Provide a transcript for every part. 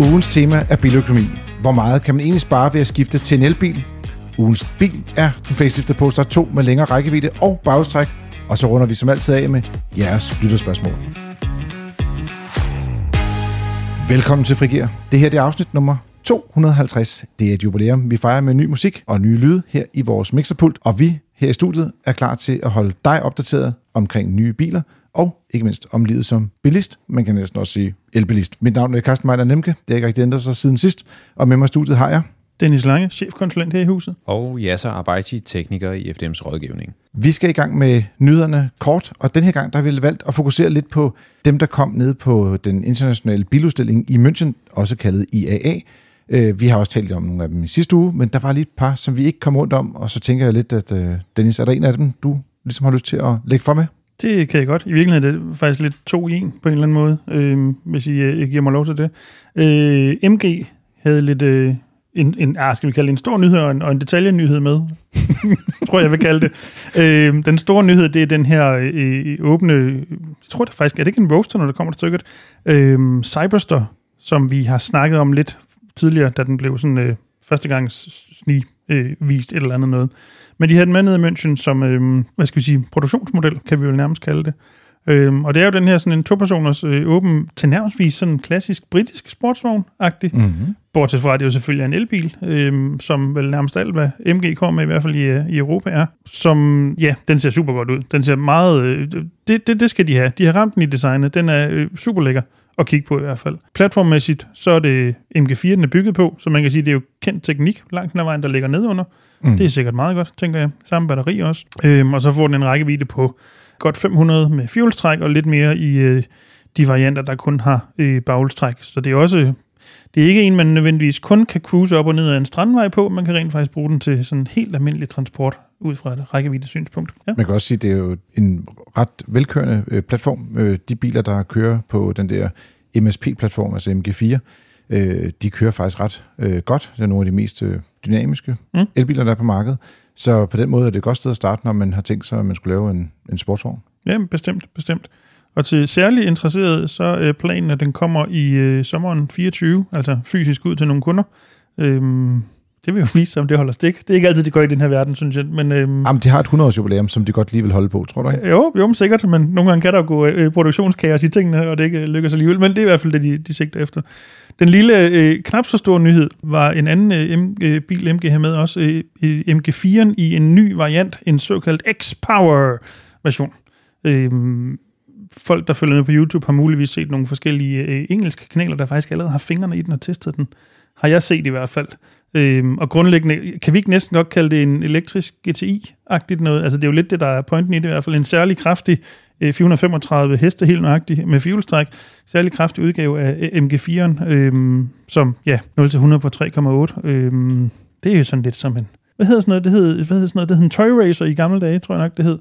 Ugens tema er biløkonomi. Hvor meget kan man egentlig spare ved at skifte til en elbil? Ugens bil er den faceliftede Polestar 2 med længere rækkevidde og bagstræk. Og så runder vi som altid af med jeres lytterspørgsmål. Velkommen til Frigir. Det her det er afsnit nummer 250. Det er et jubilæum. Vi fejrer med ny musik og nye lyde her i vores mixerpult, og vi her i studiet er klar til at holde dig opdateret omkring nye biler, og ikke mindst om livet som bilist. Man kan næsten også sige elbilist. Mit navn er Carsten Mejler Nemke. Det er ikke rigtig ændret sig siden sidst. Og med mig i studiet har jeg... Dennis Lange, chefkonsulent her i huset. Og Yasser Abaiti, tekniker i FDM's rådgivning. Vi skal i gang med nyhederne kort, og den her gang der har vi valgt at fokusere lidt på dem, der kom ned på den internationale biludstilling i München, også kaldet IAA. Øh, Vi har også talt om nogle af dem i sidste uge, men der var lige et par, som vi ikke kom rundt om, og så tænker jeg lidt, at øh, Dennis, er der en af dem, du ligesom har lyst til at lægge for med? Det kan jeg godt. I virkeligheden er det faktisk lidt to i en på en eller anden måde, øh, hvis I øh, giver mig lov til det. Øh, MG havde lidt... Øh, en, en, ah, skal vi kalde det en stor nyhed og en, og en detaljenyhed med, tror jeg vil kalde det. Øh, den store nyhed, det er den her øh, åbne, jeg tror det faktisk, er det ikke en roaster, når det kommer til stykket, øh, Cyberster, som vi har snakket om lidt tidligere, da den blev sådan øh, første gang snig øh, vist et eller andet noget. Men de havde den med nede i München som, øh, hvad skal vi sige, produktionsmodel, kan vi jo nærmest kalde det. Øhm, og det er jo den her sådan en to-personers øh, åben, til nærmest sådan klassisk britisk sportsvogn-agtig. Mm-hmm. Bortset fra, at det jo selvfølgelig er en elbil, øhm, som vel nærmest alt, hvad MG kommer med, i hvert fald i, øh, i Europa er. Som, ja, den ser super godt ud. Den ser meget, øh, det, det, det skal de have. De har ramt den i designet. Den er øh, super lækker at kigge på i hvert fald. Platformmæssigt, så er det MG4, den er bygget på, så man kan sige, det er jo kendt teknik langt ad vejen, der ligger nedunder. Mm. Det er sikkert meget godt, tænker jeg. Samme batteri også. Øhm, og så får den en rækkevidde på godt 500 med fjolstræk og lidt mere i øh, de varianter, der kun har øh, baghjulstræk. Så det er også det er ikke en, man nødvendigvis kun kan cruise op og ned ad en strandvej på. Man kan rent faktisk bruge den til sådan helt almindelig transport ud fra et rækkevidde synspunkt. Ja. Man kan også sige, at det er jo en ret velkørende øh, platform. Øh, de biler, der kører på den der MSP-platform, altså MG4, øh, de kører faktisk ret øh, godt. Det er nogle af de mest øh, dynamiske mm. elbiler, der er på markedet. Så på den måde er det et godt sted at starte, når man har tænkt sig, at man skulle lave en, en sportsvogn. Ja, bestemt, bestemt. Og til særligt interesseret, så er planen, at den kommer i øh, sommeren 24, altså fysisk ud til nogle kunder. Øhm, det vil jo vise sig, om det holder stik. Det er ikke altid, det går i den her verden, synes jeg. Men, øhm, Jamen, de har et 100-års jubilæum, som de godt lige vil holde på, tror du ikke? Jo, jo, sikkert, men nogle gange kan der gå øh, produktionskaos i tingene, og det ikke lykkes alligevel. Men det er i hvert fald det, de, de sigter efter. Den lille, øh, knap så store nyhed var en anden øh, M, øh, bil, MG her med også, øh, MG4'en i en ny variant, en såkaldt X-Power-version. Øh, folk, der følger med på YouTube, har muligvis set nogle forskellige øh, engelske kanaler, der faktisk allerede har fingrene i den og testet den. Har jeg set i hvert fald. Øhm, og grundlæggende, kan vi ikke næsten godt kalde det en elektrisk GTI-agtigt noget? Altså det er jo lidt det, der er pointen i det i hvert fald. En særlig kraftig øh, 435 heste, helt nøjagtig, med fjulstræk. Særlig kraftig udgave af øh, MG4'en, øhm, som, ja, 0-100 på 3,8. Øhm, det er jo sådan lidt som en, hvad hedder sådan noget? Det hed, hvad hedder sådan noget? Det hed en toy racer i gamle dage, tror jeg nok, det hed.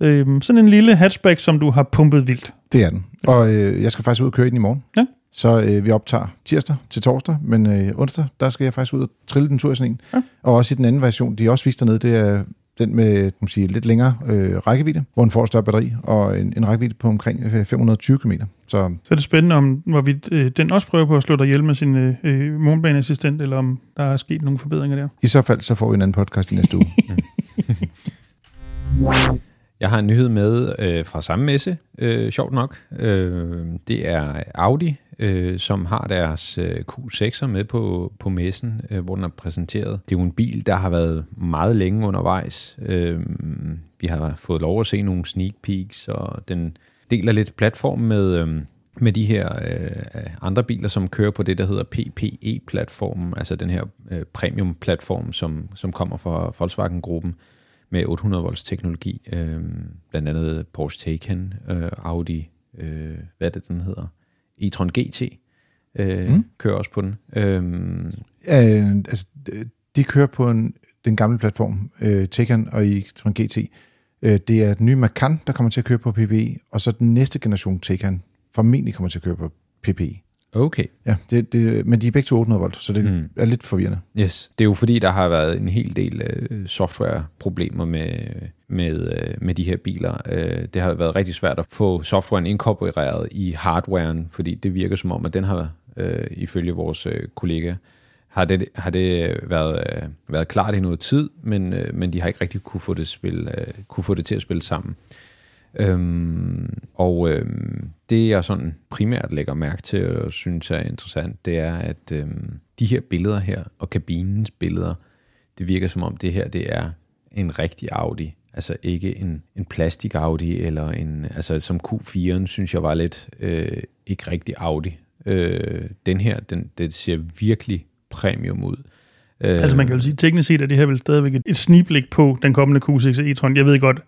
Øhm, sådan en lille hatchback, som du har pumpet vildt. Det er den. Og øh, jeg skal faktisk ud og køre i den i morgen. Ja. Så øh, vi optager tirsdag til torsdag, men øh, onsdag, der skal jeg faktisk ud og trille den tur i sådan en. Ja. Og også i den anden version, de også vist dernede, det er den med kan man sige, lidt længere øh, rækkevidde, hvor den får et større batteri, og en, en rækkevidde på omkring øh, 520 km. Så Så er det spændende, om hvorvidt øh, den også prøver på at slå dig ihjel med sin øh, øh, månebaneassistent, eller om der er sket nogle forbedringer der. i så fald, så får vi en anden podcast i næste uge. Jeg har en nyhed med øh, fra samme messe, øh, sjovt nok. Øh, det er Audi, øh, som har deres øh, Q6'er med på, på messen, øh, hvor den er præsenteret. Det er jo en bil, der har været meget længe undervejs. Øh, vi har fået lov at se nogle sneak peeks, og den deler lidt platform med... Øh, med de her øh, andre biler, som kører på det, der hedder PPE-platformen, altså den her øh, premium-platform, som, som kommer fra Volkswagen-gruppen med 800 volts teknologi, øh, blandt andet Porsche Taycan, øh, Audi, øh, hvad er det, den hedder? e-tron GT øh, Mm. kører også på den. Øh, øh, altså, de kører på en, den gamle platform, øh, Taycan og i Tron GT. Øh, det er den nye Macan, der kommer til at køre på PPE, og så den næste generation Taycan formentlig kommer til at køre på PPE. Okay, Ja, det, det, men de er begge to 800 volt, så det mm. Er lidt forvirrende. yes. Det er jo fordi, der har været en hel del øh, softwareproblemer med, med, øh, med de her biler. Øh, det har været rigtig svært at få softwaren inkorporeret i hardwaren, fordi det virker som om, at den har øh, ifølge vores øh, kollega. Har det, har det været, øh, været klart i noget tid, men, øh, men de har ikke rigtig kunne få det, spil, øh, kunne få det til at spille sammen. Øhm, og øhm, det jeg sådan primært lægger mærke til og synes er interessant, det er, at øhm, de her billeder her, og kabinens billeder, det virker som om det her, det er en rigtig Audi. Altså ikke en, en plastik Audi, eller en, altså som Q4'en synes jeg var lidt øh, ikke rigtig Audi. Øh, den her, den, det ser virkelig premium ud. Øh, altså man kan jo sige, teknisk set er det her vel stadigvæk et, et sniblik på den kommende Q6 e-tron. Jeg ved godt,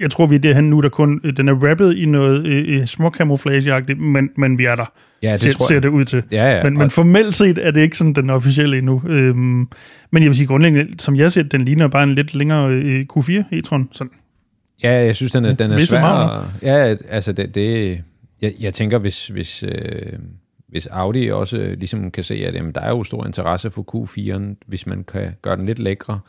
jeg tror, vi er derhen nu, der kun, øh, den er rappet i noget øh, øh små camouflage men, men vi er der, ja, det ser, tror ser det ud til. Ja, ja. Men, men formelt set er det ikke sådan den officielle endnu. Øhm, men jeg vil sige grundlæggende, som jeg ser, den ligner bare en lidt længere øh, Q4 e-tron. Sådan. Ja, jeg synes, den er, den er svær. At, ja, altså det, det jeg, jeg tænker, hvis, hvis, øh, hvis Audi også ligesom kan se, at jamen, der er jo stor interesse for Q4'en, hvis man kan gøre den lidt lækre,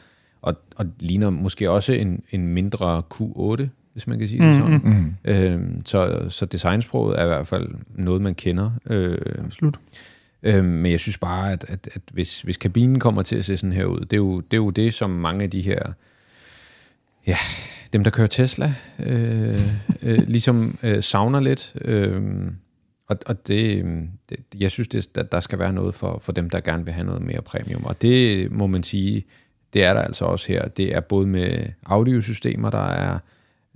og, og ligner måske også en, en mindre Q8, hvis man kan sige det mm, sådan. Mm. Øh, så, så designsproget er i hvert fald noget, man kender. Øh, Absolut. Øh, men jeg synes bare, at, at, at hvis, hvis kabinen kommer til at se sådan her ud, det er jo det, er jo det som mange af de her, ja, dem der kører Tesla, øh, øh, ligesom øh, savner lidt. Øh, og, og det, det, jeg synes, det, der, der skal være noget for, for dem, der gerne vil have noget mere premium. Og det må man sige, det er der altså også her. Det er både med audiosystemer, der er,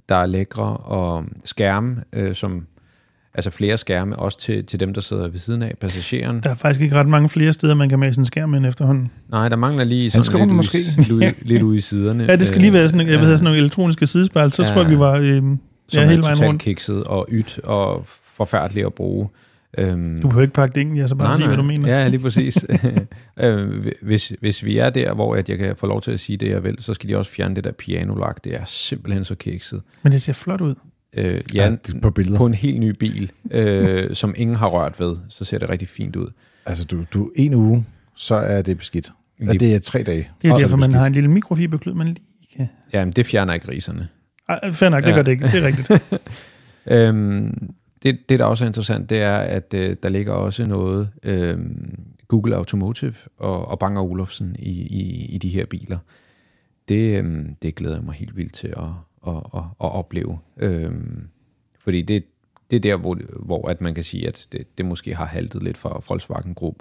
der er lækre, og skærme, øh, som altså flere skærme, også til, til dem, der sidder ved siden af passageren. Der er faktisk ikke ret mange flere steder, man kan sådan en skærm ind efterhånden. Nej, der mangler lige sådan lidt, måske. Ude, lidt ude i siderne. Ja, det skal lige være sådan, jeg ja. sådan nogle elektroniske sidespejl, så ja. tror jeg, vi var øh, ja, hele vejen rundt. kikset og ydt og forfærdeligt at bruge. Øhm, du behøver ikke pakke det ind, jeg så bare nej, sige, nej. hvad du mener. Ja, lige præcis. øh, hvis, hvis vi er der, hvor at jeg kan få lov til at sige det, jeg vil, så skal de også fjerne det der pianolak. Det er simpelthen så kikset. Men det ser flot ud. Øh, ja, ja på, billeder. på en helt ny bil, øh, som ingen har rørt ved, så ser det rigtig fint ud. Altså, du, du en uge, så er det beskidt. Ja, det er tre dage. Det er derfor, man har en lille mikrofiberklud, man lige kan... Jamen, det fjerner ikke griserne. Ej, fair nok, det ja. gør det ikke. Det er rigtigt. øhm, det, det, der også er interessant, det er, at øh, der ligger også noget øh, Google Automotive og, og Bang Olufsen i, i, i de her biler. Det, øh, det glæder jeg mig helt vildt til at, at, at, at opleve. Øh, fordi det, det er der, hvor, hvor at man kan sige, at det, det måske har haltet lidt fra Volkswagen Group.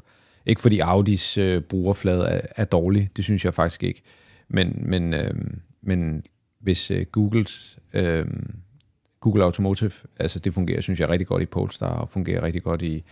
Ikke fordi Audis øh, brugerflade er, er dårlig, det synes jeg faktisk ikke. Men, men, øh, men hvis øh, Googles øh, Google Automotive, altså det fungerer, synes jeg, rigtig godt i Polestar, og fungerer rigtig godt i,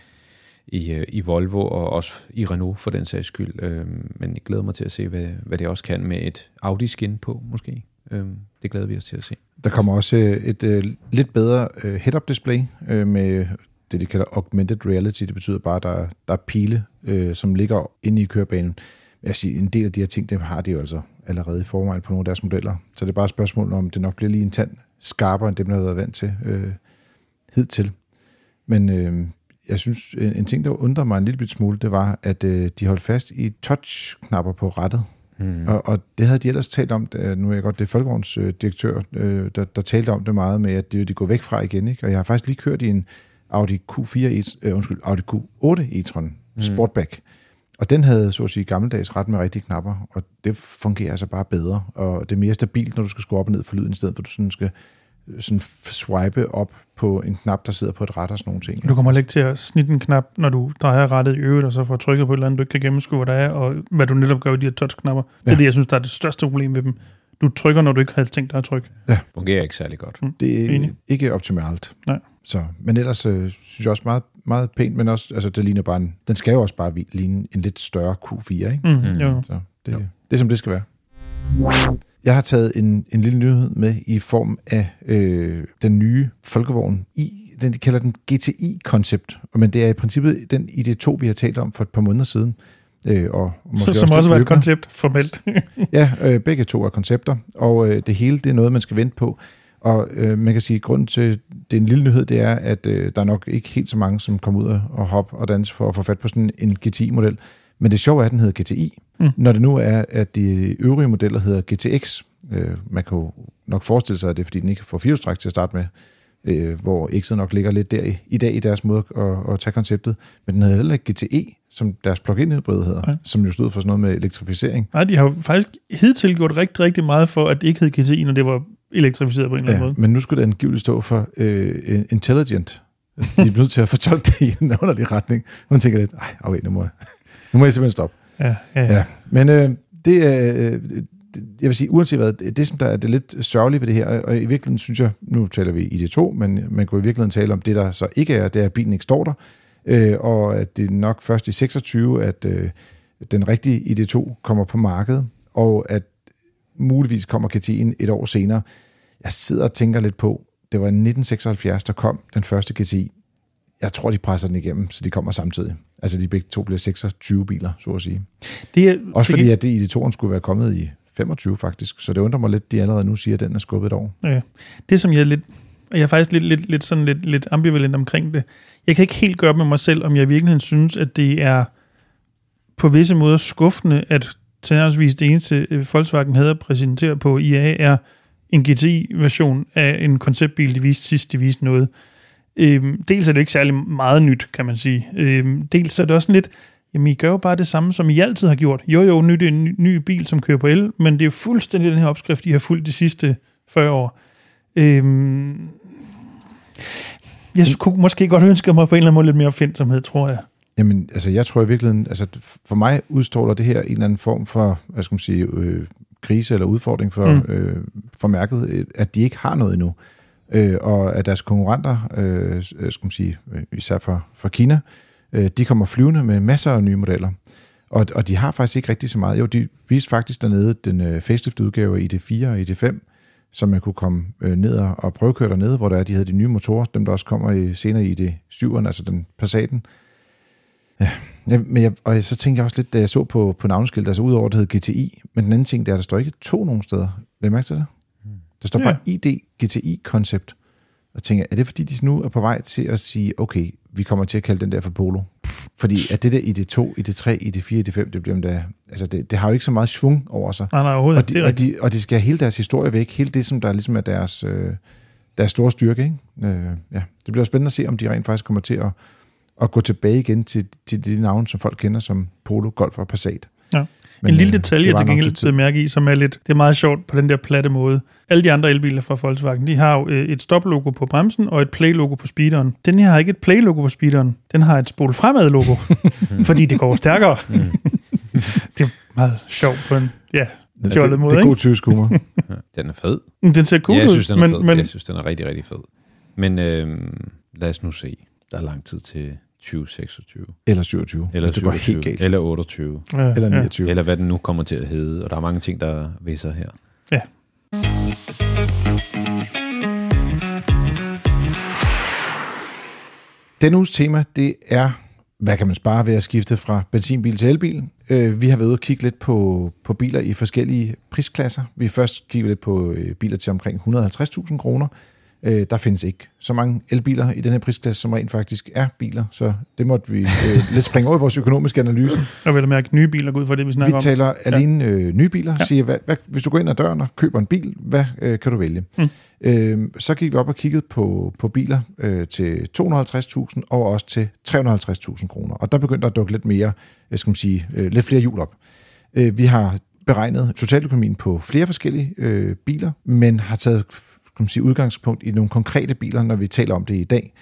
i, øh, i Volvo, og også i Renault for den sags skyld. Øhm, men jeg glæder mig til at se, hvad, hvad det også kan med et Audi-skin på, måske. Øhm, det glæder vi os til at se. Der kommer også øh, et, et lidt bedre head-up display med det, de kalder augmented reality. Det betyder bare, at der, der er pile, øh, som ligger inde i kørebanen. Jeg siger, en del af de her ting, dem har de jo altså allerede i forvejen på nogle af deres modeller. Så det er bare et spørgsmål om, det nok bliver lige en tand skarpere end dem, der har været vant til øh, hidtil. Men øh, jeg synes, en, en ting, der undrer mig en lille smule, det var, at øh, de holdt fast i touch-knapper på rettet. Mm. Og, og det havde de ellers talt om, nu er jeg godt, det er Folkevogns øh, direktør, øh, der, der talte om det meget med, at de, de går væk fra igen. Ikke? Og jeg har faktisk lige kørt i en Audi Q4 e, øh, undskyld, Audi Q8 e-tron mm. Sportback. Og den havde, så at sige, gammeldags ret med rigtige knapper, og det fungerer altså bare bedre. Og det er mere stabilt, når du skal skrue op og ned for lyden, i stedet for at du sådan skal sådan swipe op på en knap, der sidder på et ret og sådan nogle ting. Du kommer ikke til at snitte en knap, når du drejer rettet i øvrigt, og så får trykket på et eller andet, du ikke kan gennemskue, hvad der er, og hvad du netop gør i de her touchknapper. Det er ja. det, jeg synes, der er det største problem ved dem. Du trykker, når du ikke har tænkt dig at trykke. Ja. Fungerer ikke særlig godt. Mm. Det er Enig. ikke optimalt. Nej. Så, men ellers øh, synes jeg også meget, meget pænt, men også, altså det ligner bare en, den skal jo også bare ligne en lidt større Q4, ikke? Mm, mm. Jo. Så det, jo. det er som det skal være. Jeg har taget en, en lille nyhed med i form af øh, den nye folkevogn i, den de kalder den GTI-koncept, men det er i princippet den ID2, vi har talt om for et par måneder siden. Øh, og måske Så, som også, også var et koncept formelt. ja, øh, begge to er koncepter, og øh, det hele det er noget, man skal vente på. Og øh, man kan sige, at grunden til, det er en lille nyhed, det er, at øh, der er nok ikke helt så mange, som kommer ud og hop og danse for at få fat på sådan en GTI-model. Men det sjove er, at den hedder GTI, mm. når det nu er, at de øvrige modeller hedder GTX. Øh, man kan jo nok forestille sig, at det er, fordi den ikke får firehjulstræk til at starte med. øh, hvor X'et nok ligger lidt der i, i dag i deres måde at, at tage konceptet. Men den havde heller ikke GTE, som deres plug-in hybrid hedder, Nej. som jo stod for sådan noget med elektrificering. Nej, de har jo faktisk hidtil gjort rigtig, rigtig meget for, at det ikke hed GTI, når det var elektrificeret på en eller anden Ja, måde. men nu skulle det angiveligt stå for øh, intelligent. De er nødt til at fortolke det i en underlig retning. Man tænker lidt, ej, okay, nu må jeg, nu må jeg simpelthen stoppe. Ja, ja, ja. Ja, men øh, det er, øh, det- jeg vil sige, uanset hvad, det, som der er det lidt sørgelige ved det her, og i virkeligheden synes jeg, nu taler vi i det to, men man kunne i virkeligheden tale om det, der så ikke er, det er, at bilen ikke står der, øh, og at det er nok først i 26, at øh, den rigtige ID2 kommer på markedet, og at muligvis kommer GT'en et år senere. Jeg sidder og tænker lidt på, det var i 1976, der kom den første GTI. Jeg tror, de presser den igennem, så de kommer samtidig. Altså de begge to bliver 26 biler, så at sige. Det er, Også fordi, at det i det toren skulle være kommet i 25 faktisk, så det undrer mig lidt, de allerede nu siger, at den er skubbet et år. Ja. Det, som jeg er lidt... Jeg er faktisk lidt, lidt, lidt, sådan lidt, lidt ambivalent omkring det. Jeg kan ikke helt gøre med mig selv, om jeg i virkeligheden synes, at det er på visse måder skuffende, at tilnærmelsesvis det eneste øh, Volkswagen havde at præsentere på IA er en GTI-version af en konceptbil, de viste sidst, de viste noget. Øhm, dels er det ikke særlig meget nyt, kan man sige. Øhm, dels er det også sådan lidt, jamen I gør jo bare det samme, som I altid har gjort. Jo jo, nu er det en ny, ny bil, som kører på el, men det er jo fuldstændig den her opskrift, I har fulgt de sidste 40 år. Øhm, jeg kunne måske godt ønske mig på en eller anden måde lidt mere opfindsomhed, tror jeg. Jamen, altså jeg tror i virkeligheden, altså for mig udstråler det her en eller anden form for, hvad skal man sige, øh, krise eller udfordring for, Mm. øh, for mærket, at de ikke har noget endnu. Øh, og at deres konkurrenter, øh, øh skal man sige, øh, især fra, fra Kina, øh, de kommer flyvende med masser af nye modeller. Og, og de har faktisk ikke rigtig så meget. Jo, de viste faktisk dernede den øh, facelift udgave i det 4 og i det 5, som man kunne komme øh, ned og, og prøvekøre dernede, hvor der er, de havde de nye motorer, dem der også kommer i, senere i det 7'eren, altså den Passaten. Ja, ja, men jeg, og så tænkte jeg også lidt, da jeg så på, på navneskiltet, altså udover det hed GTI, men den anden ting, der, der står ikke to nogen steder. Læg mærke til det? Der står Ja. bare ID GTI koncept. Og tænker, er det fordi, de nu er på vej til at sige, okay, vi kommer til at kalde den der for Polo? Fordi at det der ID2, ID3, ID4, ID5, det bliver da, altså det, det har jo ikke så meget svung over sig. Nej, nej, overhovedet. Og de, og, de, og de skal have hele deres historie væk, hele det, som der ligesom er deres, øh, deres store styrke. Ikke? Øh, ja. Det bliver spændende at se, om de rent faktisk kommer til at, at gå tilbage igen til, til de navne, som folk kender som Polo, Golf og Passat. Ja. Men, en lille øh, detalje, det jeg til gengæld mærke i, som er lidt, det er meget sjovt på den der platte måde. Alle de andre elbiler fra Volkswagen, de har jo øh, et stop-logo på bremsen og et play-logo på speederen. Den her har ikke et play-logo på speederen. Den har et spol fremad-logo, fordi det går stærkere. det er meget sjovt på en, ja, Ja, det, måde, det er ikke? god tysk humor. Den er fed. Den ser cool ja, jeg ud, synes, den er men, fed. men Jeg synes, den er rigtig, rigtig fed. Men øh, lad os nu se. Der er lang tid til 2026. Eller 27, Eller hvis det går 27. helt galt. Eller 28. ja, Eller ja. 29. Eller hvad den nu kommer til at hedde. Og der er mange ting, der viser her. Denne uges tema, det er, hvad kan man spare ved at skifte fra benzinbil til elbil? Øh, vi har været ude og kigge lidt på, på biler i forskellige prisklasser. Vi har først kigget lidt på øh, biler til omkring 150.000 kroner. Øh, der findes ikke så mange elbiler i den her prisklasse, som rent faktisk er biler, så det måtte vi øh, lidt springe over i vores økonomiske analyse. Og vel at mærke nye biler ud fra det, vi Vi snakker om. taler alene øh, nye biler. Ja. Ja. Siger, hvad, hvad, hvis du går ind ad døren og køber en bil, hvad øh, kan du vælge? Mm. Øh, så gik vi op og kiggede på, på biler øh, til 250.000 og også til 350.000 kroner. Og der begyndte der at dukke lidt mere, jeg skal man sige, øh, lidt flere hjul op. Øh, vi har beregnet totaløkonomien på flere forskellige øh, biler, men har taget kan man sige, udgangspunkt i nogle konkrete biler, når vi taler om det i dag.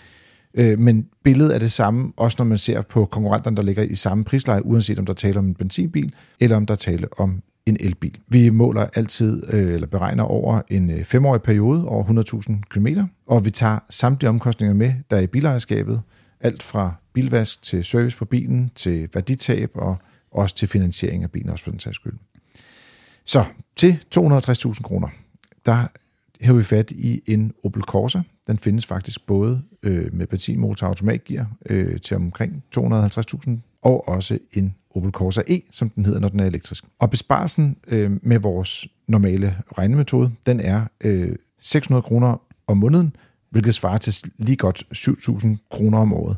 Øh, men billedet er det samme, også når man ser på konkurrenterne, der ligger i samme prisleje, uanset om der taler om en benzinbil, eller om der taler om en elbil. Vi måler altid, øh, eller beregner over en øh, femårig periode, over 100.000 km, og vi tager samtlige omkostninger med, der er i bilejerskabet, alt fra bilvask til service på bilen, til værditab, og også til finansiering af bilen, også for den sags skyld. Så til 250.000 kroner, der her vi fat i en Opel Corsa. Den findes faktisk både øh, med benzinmotor og automatgear øh, til omkring 250.000, og også en Opel Corsa E, som den hedder, når den er elektrisk. Og besparelsen øh, med vores normale regnemetode, den er øh, 600 kroner om måneden, hvilket svarer til lige godt 7.000 kroner om året.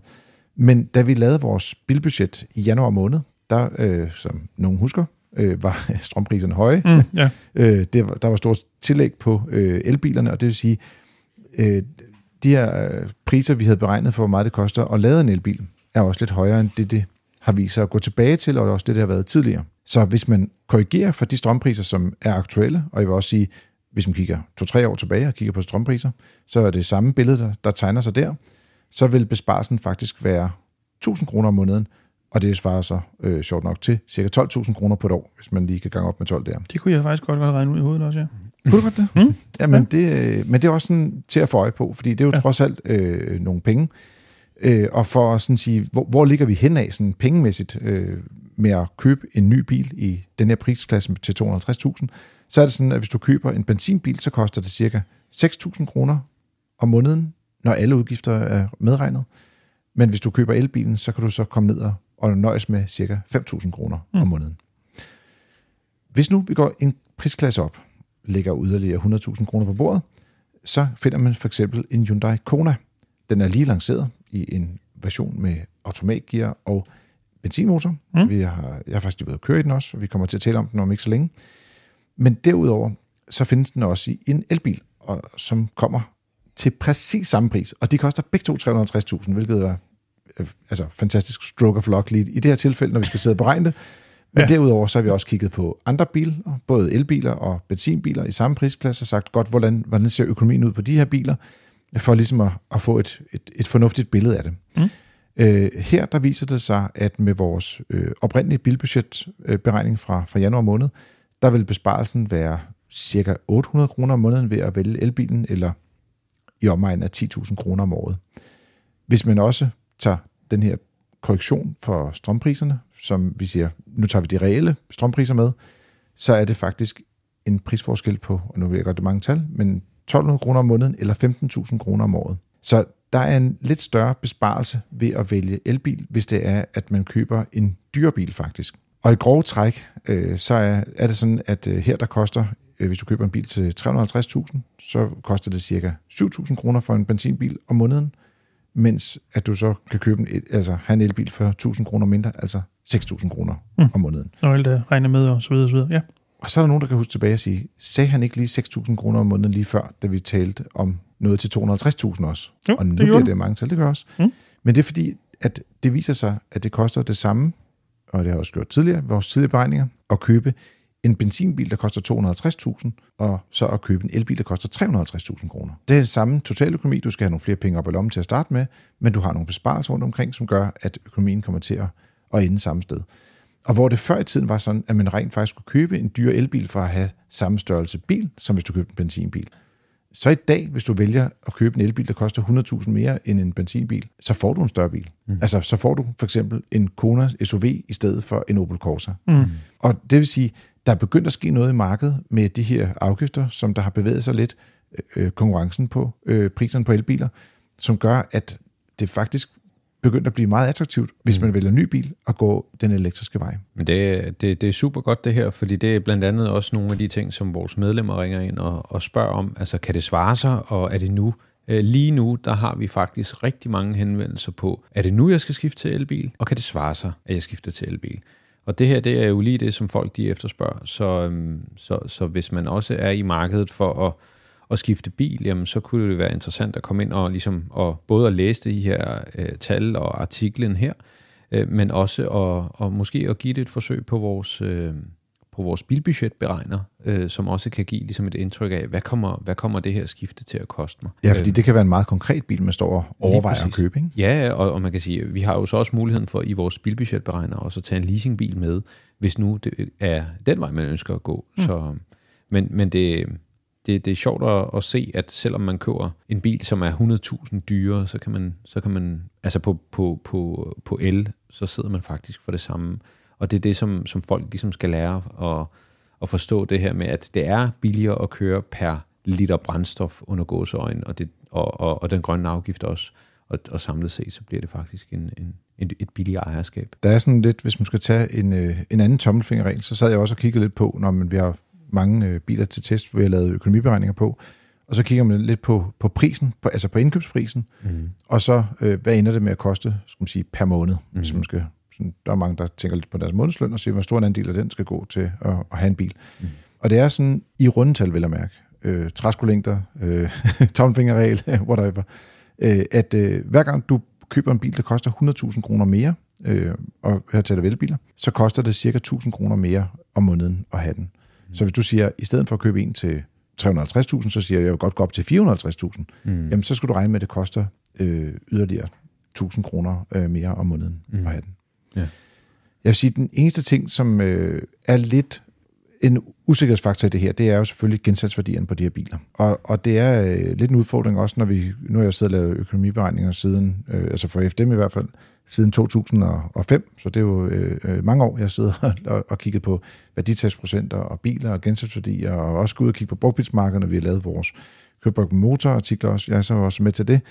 Men da vi lavede vores bilbudget i januar måned, der, øh, som nogen husker, øh, var strømpriserne høje. Mm, ja. Øh, det var, der var stort tillæg på øh, elbilerne, og det vil sige, øh, de her øh, priser, vi havde beregnet for, hvor meget det koster at lade en elbil, er også lidt højere end det, det har vist sig at gå tilbage til, og også det, der har været tidligere. Så hvis man korrigerer for de strømpriser, som er aktuelle, og jeg vil også sige, hvis man kigger to-tre år tilbage og kigger på strømpriser, så er det samme billede, der, der tegner sig der, så vil besparelsen faktisk være 1000 kroner om måneden, og det svarer så øh, sjovt nok til ca. 12.000 kroner på et år, hvis man lige kan gange op med 12 der. Det kunne jeg faktisk godt regne ud i hovedet også, ja. Kunne du godt det? Mm. Ja, men, det, øh, men det er også sådan til at få øje på, fordi det er jo ja. trods alt øh, nogle penge. Øh, og for at sige, hvor, hvor ligger vi hen af sådan pengemæssigt øh, med at købe en ny bil i den her prisklasse til 250.000, så er det sådan, at hvis du køber en benzinbil, så koster det cirka 6.000 kroner om måneden, når alle udgifter er medregnet. Men hvis du køber elbilen, så kan du så komme ned og, og nøjes med cirka 5.000 kroner mm. om måneden. Hvis nu vi går en prisklasse op, lægger yderligere 100.000 kroner på bordet, så finder man for eksempel en Hyundai Kona. Den er lige lanceret i en version med automatgear og benzinmotor. Mm. Vi har, jeg har faktisk været at køre i den også, og vi kommer til at tale om den om ikke så længe. Men derudover, så findes den også i en elbil, og, som kommer til præcis samme pris. Og de koster begge to 350.000, hvilket er altså fantastisk stroke of luck lige i det her tilfælde, når vi skal sidde og beregne det. Men ja. derudover så har vi også kigget på andre biler, både elbiler og benzinbiler i samme prisklasse, og sagt godt, hvordan, hvordan ser økonomien ud på de her biler, for ligesom at, at få et, et, et fornuftigt billede af det. Mm. Øh, her der viser det sig, at med vores øh, oprindelige bilbudgetberegning øh, fra, fra januar måned, der vil besparelsen være cirka 800 kroner om måneden ved at vælge elbilen, eller i omegnen af 10.000 kroner om året. Hvis man også tager den her korrektion for strømpriserne, som vi siger, nu tager vi de reelle strømpriser med, så er det faktisk en prisforskel på, og nu vil jeg godt, det mange tal, men 1200 kroner om måneden eller 15.000 kroner om året. Så der er en lidt større besparelse ved at vælge elbil, hvis det er, at man køber en dyr bil faktisk. Og i grove træk, øh, så er, er det sådan, at øh, her der koster, øh, hvis du køber en bil til 350.000, så koster det cirka 7.000 kroner for en benzinbil om måneden, mens at du så kan købe en, altså have en elbil for 1.000 kroner mindre, altså 6.000 kroner mm. om måneden. Og alt det regner med og så videre, og så videre. Ja. Og så er der nogen, der kan huske tilbage og sige, sagde han ikke lige 6.000 kroner om måneden lige før, da vi talte om noget til 250.000 også? Jo, og nu det bliver det mange tal, det gør også. Mm. Men det er fordi, at det viser sig, at det koster det samme, og det har jeg også gjort tidligere, vores tidligere beregninger, at købe en benzinbil, der koster 250.000, og så at købe en elbil, der koster 350.000 kroner. Det er samme totaløkonomi. Du skal have nogle flere penge op i lommen til at starte med, men du har nogle besparelser rundt omkring, som gør, at økonomien kommer til at, at ende samme sted. Og hvor det før i tiden var sådan, at man rent faktisk skulle købe en dyr elbil for at have samme størrelse bil, som hvis du købte en benzinbil. Så i dag, hvis du vælger at købe en elbil, der koster 100.000 mere end en benzinbil, så får du en større bil. Mm. Altså, så får du for eksempel en Kona SUV i stedet for en Opel Corsa. Mm. Og det vil sige, der er begyndt at ske noget i markedet med de her afgifter, som der har bevæget sig lidt, øh, konkurrencen på øh, priserne på elbiler, som gør, at det faktisk begyndt at blive meget attraktivt, hvis mm. man vælger en ny bil og gå den elektriske vej. Men det, det, det er super godt det her, fordi det er blandt andet også nogle af de ting, som vores medlemmer ringer ind og, og spørger om. Altså kan det svare sig, og er det nu? Øh, lige nu, der har vi faktisk rigtig mange henvendelser på, er det nu, jeg skal skifte til elbil, og kan det svare sig, at jeg skifter til elbil? Og det her, det er jo lige det, som folk de efterspørger. Så, øhm, så, så hvis man også er i markedet for at, at skifte bil, jamen, så kunne det være interessant at komme ind og, ligesom, og både at læse de her øh, tal og artiklen her, øh, men også at, og måske at give det et forsøg på vores, øh, på vores bilbudgetberegner, øh, som også kan give ligesom et indtryk af, hvad kommer, hvad kommer det her skifte til at koste mig? Ja, fordi det kan være en meget konkret bil, man står og overvejer at købe, ikke? Ja, og, og man kan sige, vi har jo så også muligheden for i vores bilbudgetberegner også at tage en leasingbil med, hvis nu det er den vej, man ønsker at gå. Mm. Så, men, men det, det, det er sjovt at, at se, at selvom man køber en bil, som er 100.000 dyre, så kan man, så kan man altså på, på, på, på el, så sidder man faktisk for det samme. Og det er det, som, som folk ligesom skal lære at, at forstå det her med, at det er billigere at køre per liter brændstof under gåseøjne, og, det, og, og, og den grønne afgift også. Og, og samlet set, så bliver det faktisk en, en, en, et billigere ejerskab. Der er sådan lidt, hvis man skal tage en, øh, en anden tommelfingerregel, så sad jeg også og kiggede lidt på, når man, vi har mange øh, biler til test, hvor jeg lavet økonomiberegninger på, og så kigger man lidt på, på prisen, på, altså på indkøbsprisen, mm. og så øh, hvad ender det med at koste, skal man sige, per måned, mm. hvis man skal sådan, der er mange, der tænker lidt på deres månedsløn og siger, hvor stor en andel af den skal gå til at, at have en bil. Mm. Og det er sådan i rundetal, vil jeg mærke, øh, træskolængder, øh, tomfingerregel, whatever, øh, at øh, hver gang du køber en bil, der koster 100.000 kroner mere, øh, og her taler velbiler, så koster det cirka 1.000 kroner mere om måneden at have den. Mm. Så hvis du siger, i stedet for at købe en til 350.000, så siger jeg, jeg vil godt gå op til 450.000, mm. jamen så skal du regne med, at det koster øh, yderligere 1.000 kroner øh, mere om måneden mm. at have den. Ja. Jeg vil sige, den eneste ting, som øh, er lidt en usikkerhedsfaktor i det her, det er jo selvfølgelig gensalgsværdien på de her biler. Og, og det er øh, lidt en udfordring også, når vi, nu har jeg siddet og lavet økonomiberegninger siden, øh, altså for FDM i hvert fald, siden 2005, så det er jo øh, øh mange år, jeg sidder og, og kigget på værditabsprocenter og biler og gensatsværdier, og også gået ud og kigge på brugtbilsmarkedet, når vi har lavet vores Køberg motorartikler også. Jeg er så også med til det,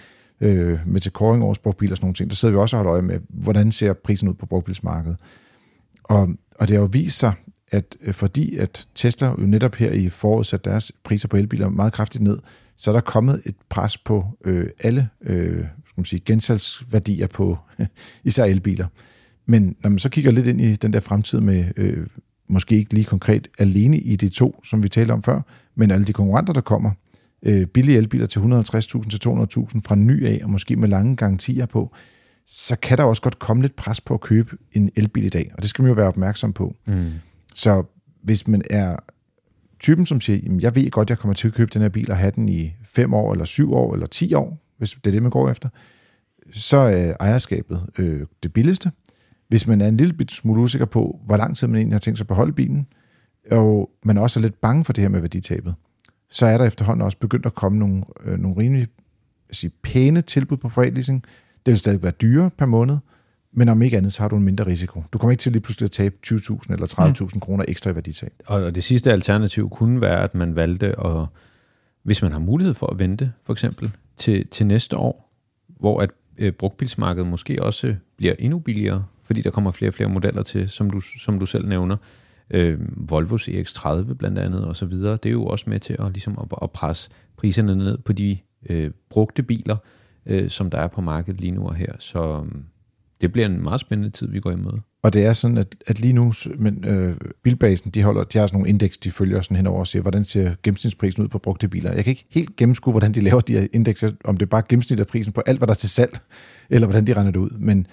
øh, med til koring over brugtbiler og sådan nogle ting. Der sidder vi også og holder øje med, hvordan ser prisen ud på brugtbilsmarkedet. Og, og det har jo vist sig, at øh, fordi at Tesla jo netop her i foråret satte deres priser på elbiler meget kraftigt ned, så er der kommet et pres på øh, alle øh, skal man sige, gensalgsværdier på især elbiler. Men når man så kigger lidt ind i den der fremtid med øh, måske ikke lige konkret alene i de to, som vi talte om før, men alle de konkurrenter, der kommer, øh, billige elbiler til 150.000 til 200.000 fra ny af, og måske med lange garantier på, så kan der også godt komme lidt pres på at købe en elbil i dag, og det skal man jo være opmærksom på. Mm. Så hvis man er typen, som siger, jamen, jeg ved godt, jeg kommer til at købe den her bil og have den i 5 år, eller 7 år, eller 10 år, hvis det er det, man går efter, så er ejerskabet øh, det billigste. Hvis man er en lille smule usikker på, hvor lang tid man egentlig har tænkt sig at beholde bilen, og man også er lidt bange for det her med værditabet, så er der efterhånden også begyndt at komme nogle, øh, nogle rimelig sige, pæne tilbud på privatleasing. Det vil stadig være dyre per måned, men om ikke andet, så har du en mindre risiko. Du kommer ikke til lige pludselig at tabe 20.000 eller 30.000 mm. kroner ekstra i værditab. Og det sidste alternativ kunne være, at man valgte at, hvis man har mulighed for at vente, for eksempel, til, til næste år, hvor at øh, brugtbilsmarkedet måske også bliver endnu billigere, fordi der kommer flere og flere modeller til, som du, som du selv nævner. Øh, Volvos EX30 blandt andet og så videre. Det er jo også med til at, ligesom at, at presse priserne ned på de øh, brugte biler, øh, som der er på markedet lige nu og her. Så mm, det bliver en meget spændende tid, vi går imod. Og det er sådan, at, at lige nu, men øh, bilbasen, de, holder, de har sådan nogle indeks, de følger sådan henover og siger, hvordan ser gennemsnitsprisen ud på brugte biler. Jeg kan ikke helt gennemskue, hvordan de laver de her indekser, om det er bare gennemsnit af prisen på alt, hvad der er til salg, eller hvordan de regner det ud. Men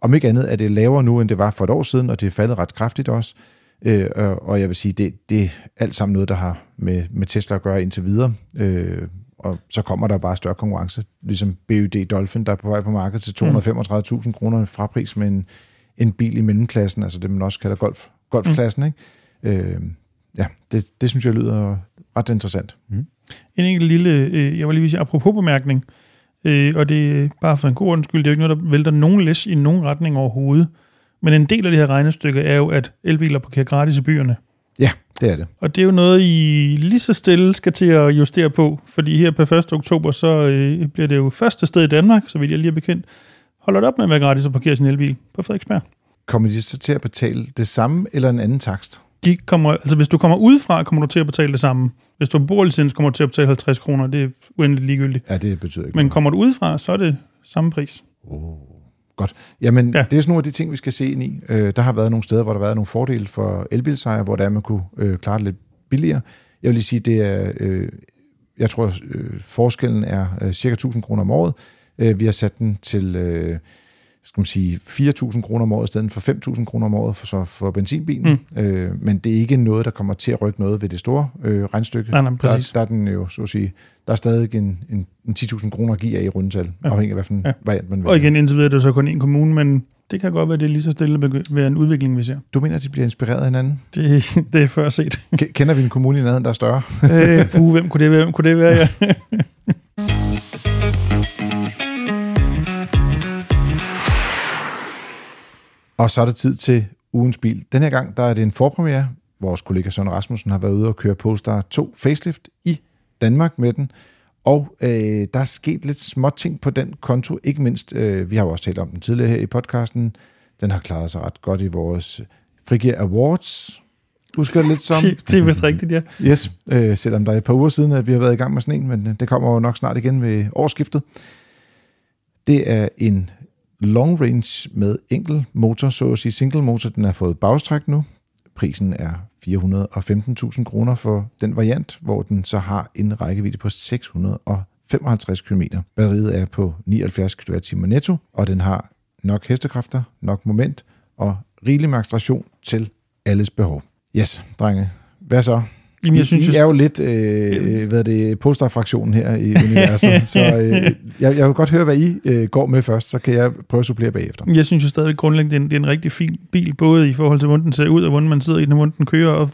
om ikke andet er det lavere nu, end det var for et år siden, og det er faldet ret kraftigt også. Øh, og jeg vil sige, det, det er alt sammen noget, der har med, med Tesla at gøre indtil videre. Øh, og så kommer der bare større konkurrence, ligesom BUD Dolphin, der er på vej på markedet til 235.000 kroner fra pris med en, en bil i mellemklassen, altså det man også kalder golf, golfklassen. Mm. Ikke? Øh, ja, det, det synes jeg lyder ret interessant. Mm. En enkelt lille, øh, jeg vil lige sige, apropos bemærkning, øh, og det er bare for en god undskyld, det er jo ikke noget, der vælter nogen læs i nogen retning overhovedet, men en del af det her regnestykke er jo, at elbiler parkerer gratis i byerne. Ja, det er det. Og det er jo noget, I lige så stille skal til at justere på, fordi her på 1. oktober, så øh, bliver det jo første sted i Danmark, så vidt jeg lige er bekendt, holder det op med at være gratis at parkere sin elbil på Frederiksberg. Kommer de så til at betale det samme eller en anden takst? De kommer, altså hvis du kommer udefra, kommer du til at betale det samme. Hvis du bor licens, kommer du til at betale 50 kroner. Det er uendeligt ligegyldigt. Ja, det betyder ikke Men kommer du udefra, så er det samme pris. Oh. Godt. Jamen, ja. det er sådan nogle af de ting, vi skal se ind i. Øh, der har været nogle steder, hvor der har været nogle fordele for elbilsejere, hvor der er, man kunne øh, klare det lidt billigere. Jeg vil lige sige, det er, øh, jeg tror, øh, forskellen er øh, cirka 1000 kroner om året. Øh, vi har sat den til, øh, skal man sige, 4.000 kroner om året i stedet for 5.000 kroner om året for, så for benzinbilen. Mm. Øh, men det er ikke noget, der kommer til at rykke noget ved det store øh, regnstykke. Nej, nej, der, der er den jo, så at sige, der er stadig en, en, en 10.000 kroner at give af i rundtal, ja. afhængig af, hvilken ja. variant man vil. Og igen, indtil videre er det så kun en kommune, men det kan godt være, det er lige så stille ved en udvikling, vi ser. Du mener, at de bliver inspireret af hinanden? Det, det er før set. Kender vi en kommune i nærheden, der er større? øh, puh, hvem kunne det være? Hvem kunne det være, ja. Og så er det tid til ugens bil. Den her gang der er det en forpremiere. Vores kollega Søren Rasmussen har været ude og køre Polestar 2 facelift i Danmark med den. Og øh, der er sket lidt små ting på den konto. Ikke mindst, øh, vi har jo også talt om den tidligere her i podcasten. Den har klaret sig ret godt i vores Frigir Awards. Husker det lidt som? Det er vist rigtigt, ja. Yes, øh, selvom der er et par uger siden, at vi har været i gang med sådan en, men det kommer jo nok snart igen ved årsskiftet. Det er en long range med enkel motor, så at sige single motor. Den har fået bagstræk nu. Prisen er 415.000 kroner for den variant, hvor den så har en rækkevidde på 655 km. Batteriet er på 79 kWh netto, og den har nok hestekræfter, nok moment og rigelig med acceleration til alles behov. Yes, drenge. Hvad så? Jamen, I, jeg synes, I er jo lidt, øh, hvad det, posterfraktionen her i universet, så øh, jeg, jeg vil godt høre, hvad I øh, går med først, så kan jeg prøve at supplere bagefter. Jeg synes jo stadig grundlæggende, det er, en, det er en rigtig fin bil, både i forhold til, hvordan den ser ud, og hvordan man sidder i den, og hvordan den kører, og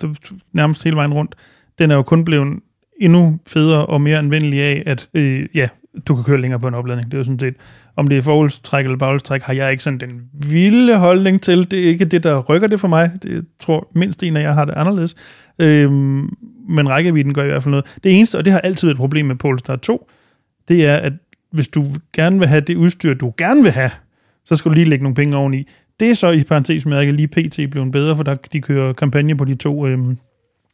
nærmest hele vejen rundt. Den er jo kun blevet endnu federe og mere anvendelig af, at øh, ja, du kan køre længere på en opladning. Det er jo sådan set, om det er forholdstræk eller baghjulstræk, har jeg ikke sådan den vilde holdning til. Det er ikke det, der rykker det for mig. Det tror mindst en af jer har det anderledes. Øhm, men rækkevidden gør i hvert fald noget. Det eneste, og det har altid været et problem med Polestar 2, det er, at hvis du gerne vil have det udstyr, du gerne vil have, så skal du lige lægge nogle penge oveni. Det er så i parentes med, at lige PT blevet bedre, for der de kører kampagne på de to, øhm,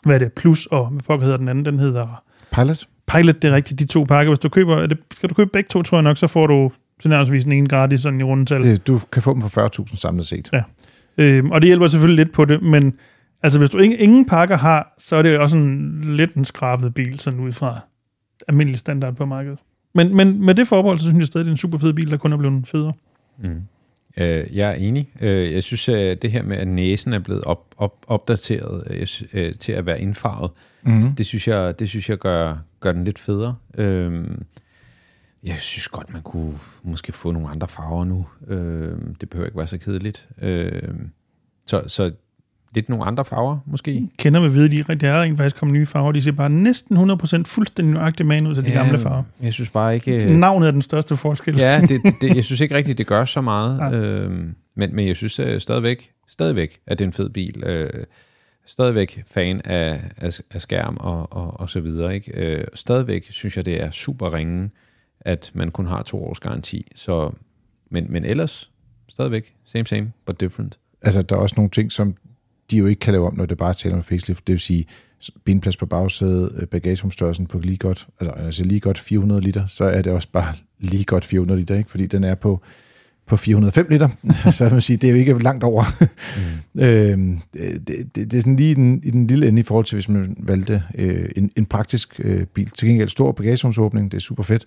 hvad er det, Plus og, hvad pokker hedder den anden, den hedder Pilot? Pilot, det er rigtigt, de to pakker. Hvis du køber, er det, skal du købe begge to, tror jeg nok, så får du så nærmest en ene gratis sådan i rundetal. Det, du kan få dem for 40.000 samlet set. Ja. Øhm, og det hjælper selvfølgelig lidt på det, men altså hvis du ingen, ingen pakker har, så er det også en lidt en skrabet bil, sådan ud fra almindelig standard på markedet. Men, men med det forbehold, så synes jeg stadig, det er en super fed bil, der kun er blevet federe. Mm. Øh, jeg er enig. Øh, jeg synes, at det her med, at næsen er blevet op, op, opdateret øh, øh, til at være indfarvet, mm. det, det synes jeg, det synes jeg gør, gør den lidt federe. Øh, jeg synes godt, man kunne måske få nogle andre farver nu. Øh, det behøver ikke være så kedeligt. Øh, så, så lidt nogle andre farver, måske. Kender med vide, de der er rent faktisk kommet nye farver. De ser bare næsten 100% fuldstændig nøjagtigt man ud af de Ja, gamle farver. Jeg synes bare ikke... Navnet er den største forskel. Ja, det, det, jeg synes ikke rigtigt, det gør så meget. Øhm, men, men jeg synes øh, stadigvæk, stadigvæk, at det er en fed bil. Øh, stadigvæk fan af, af, af skærm og, og, og så videre. Ikke? Øh, stadigvæk synes jeg, det er super ringe, at man kun har to års garanti. Så, men, men ellers, stadigvæk, same same, but different. Altså, der er også nogle ting, som de jo ikke kan lave om, når det bare taler om facelift. Det vil sige, benplads på bagsædet, øh, bagagerumstørrelsen på lige godt, altså, altså lige godt 400 liter, så er det også bare lige godt 400 liter, ikke? fordi den er på, på 405 liter, så man sige, det er jo ikke langt over. Mm. øhm, det, det, det, er sådan lige i den, i den lille ende i forhold til, hvis man valgte øh, en, en praktisk øh, bil. Til gengæld stor bagagerumsåbning, det er super fedt.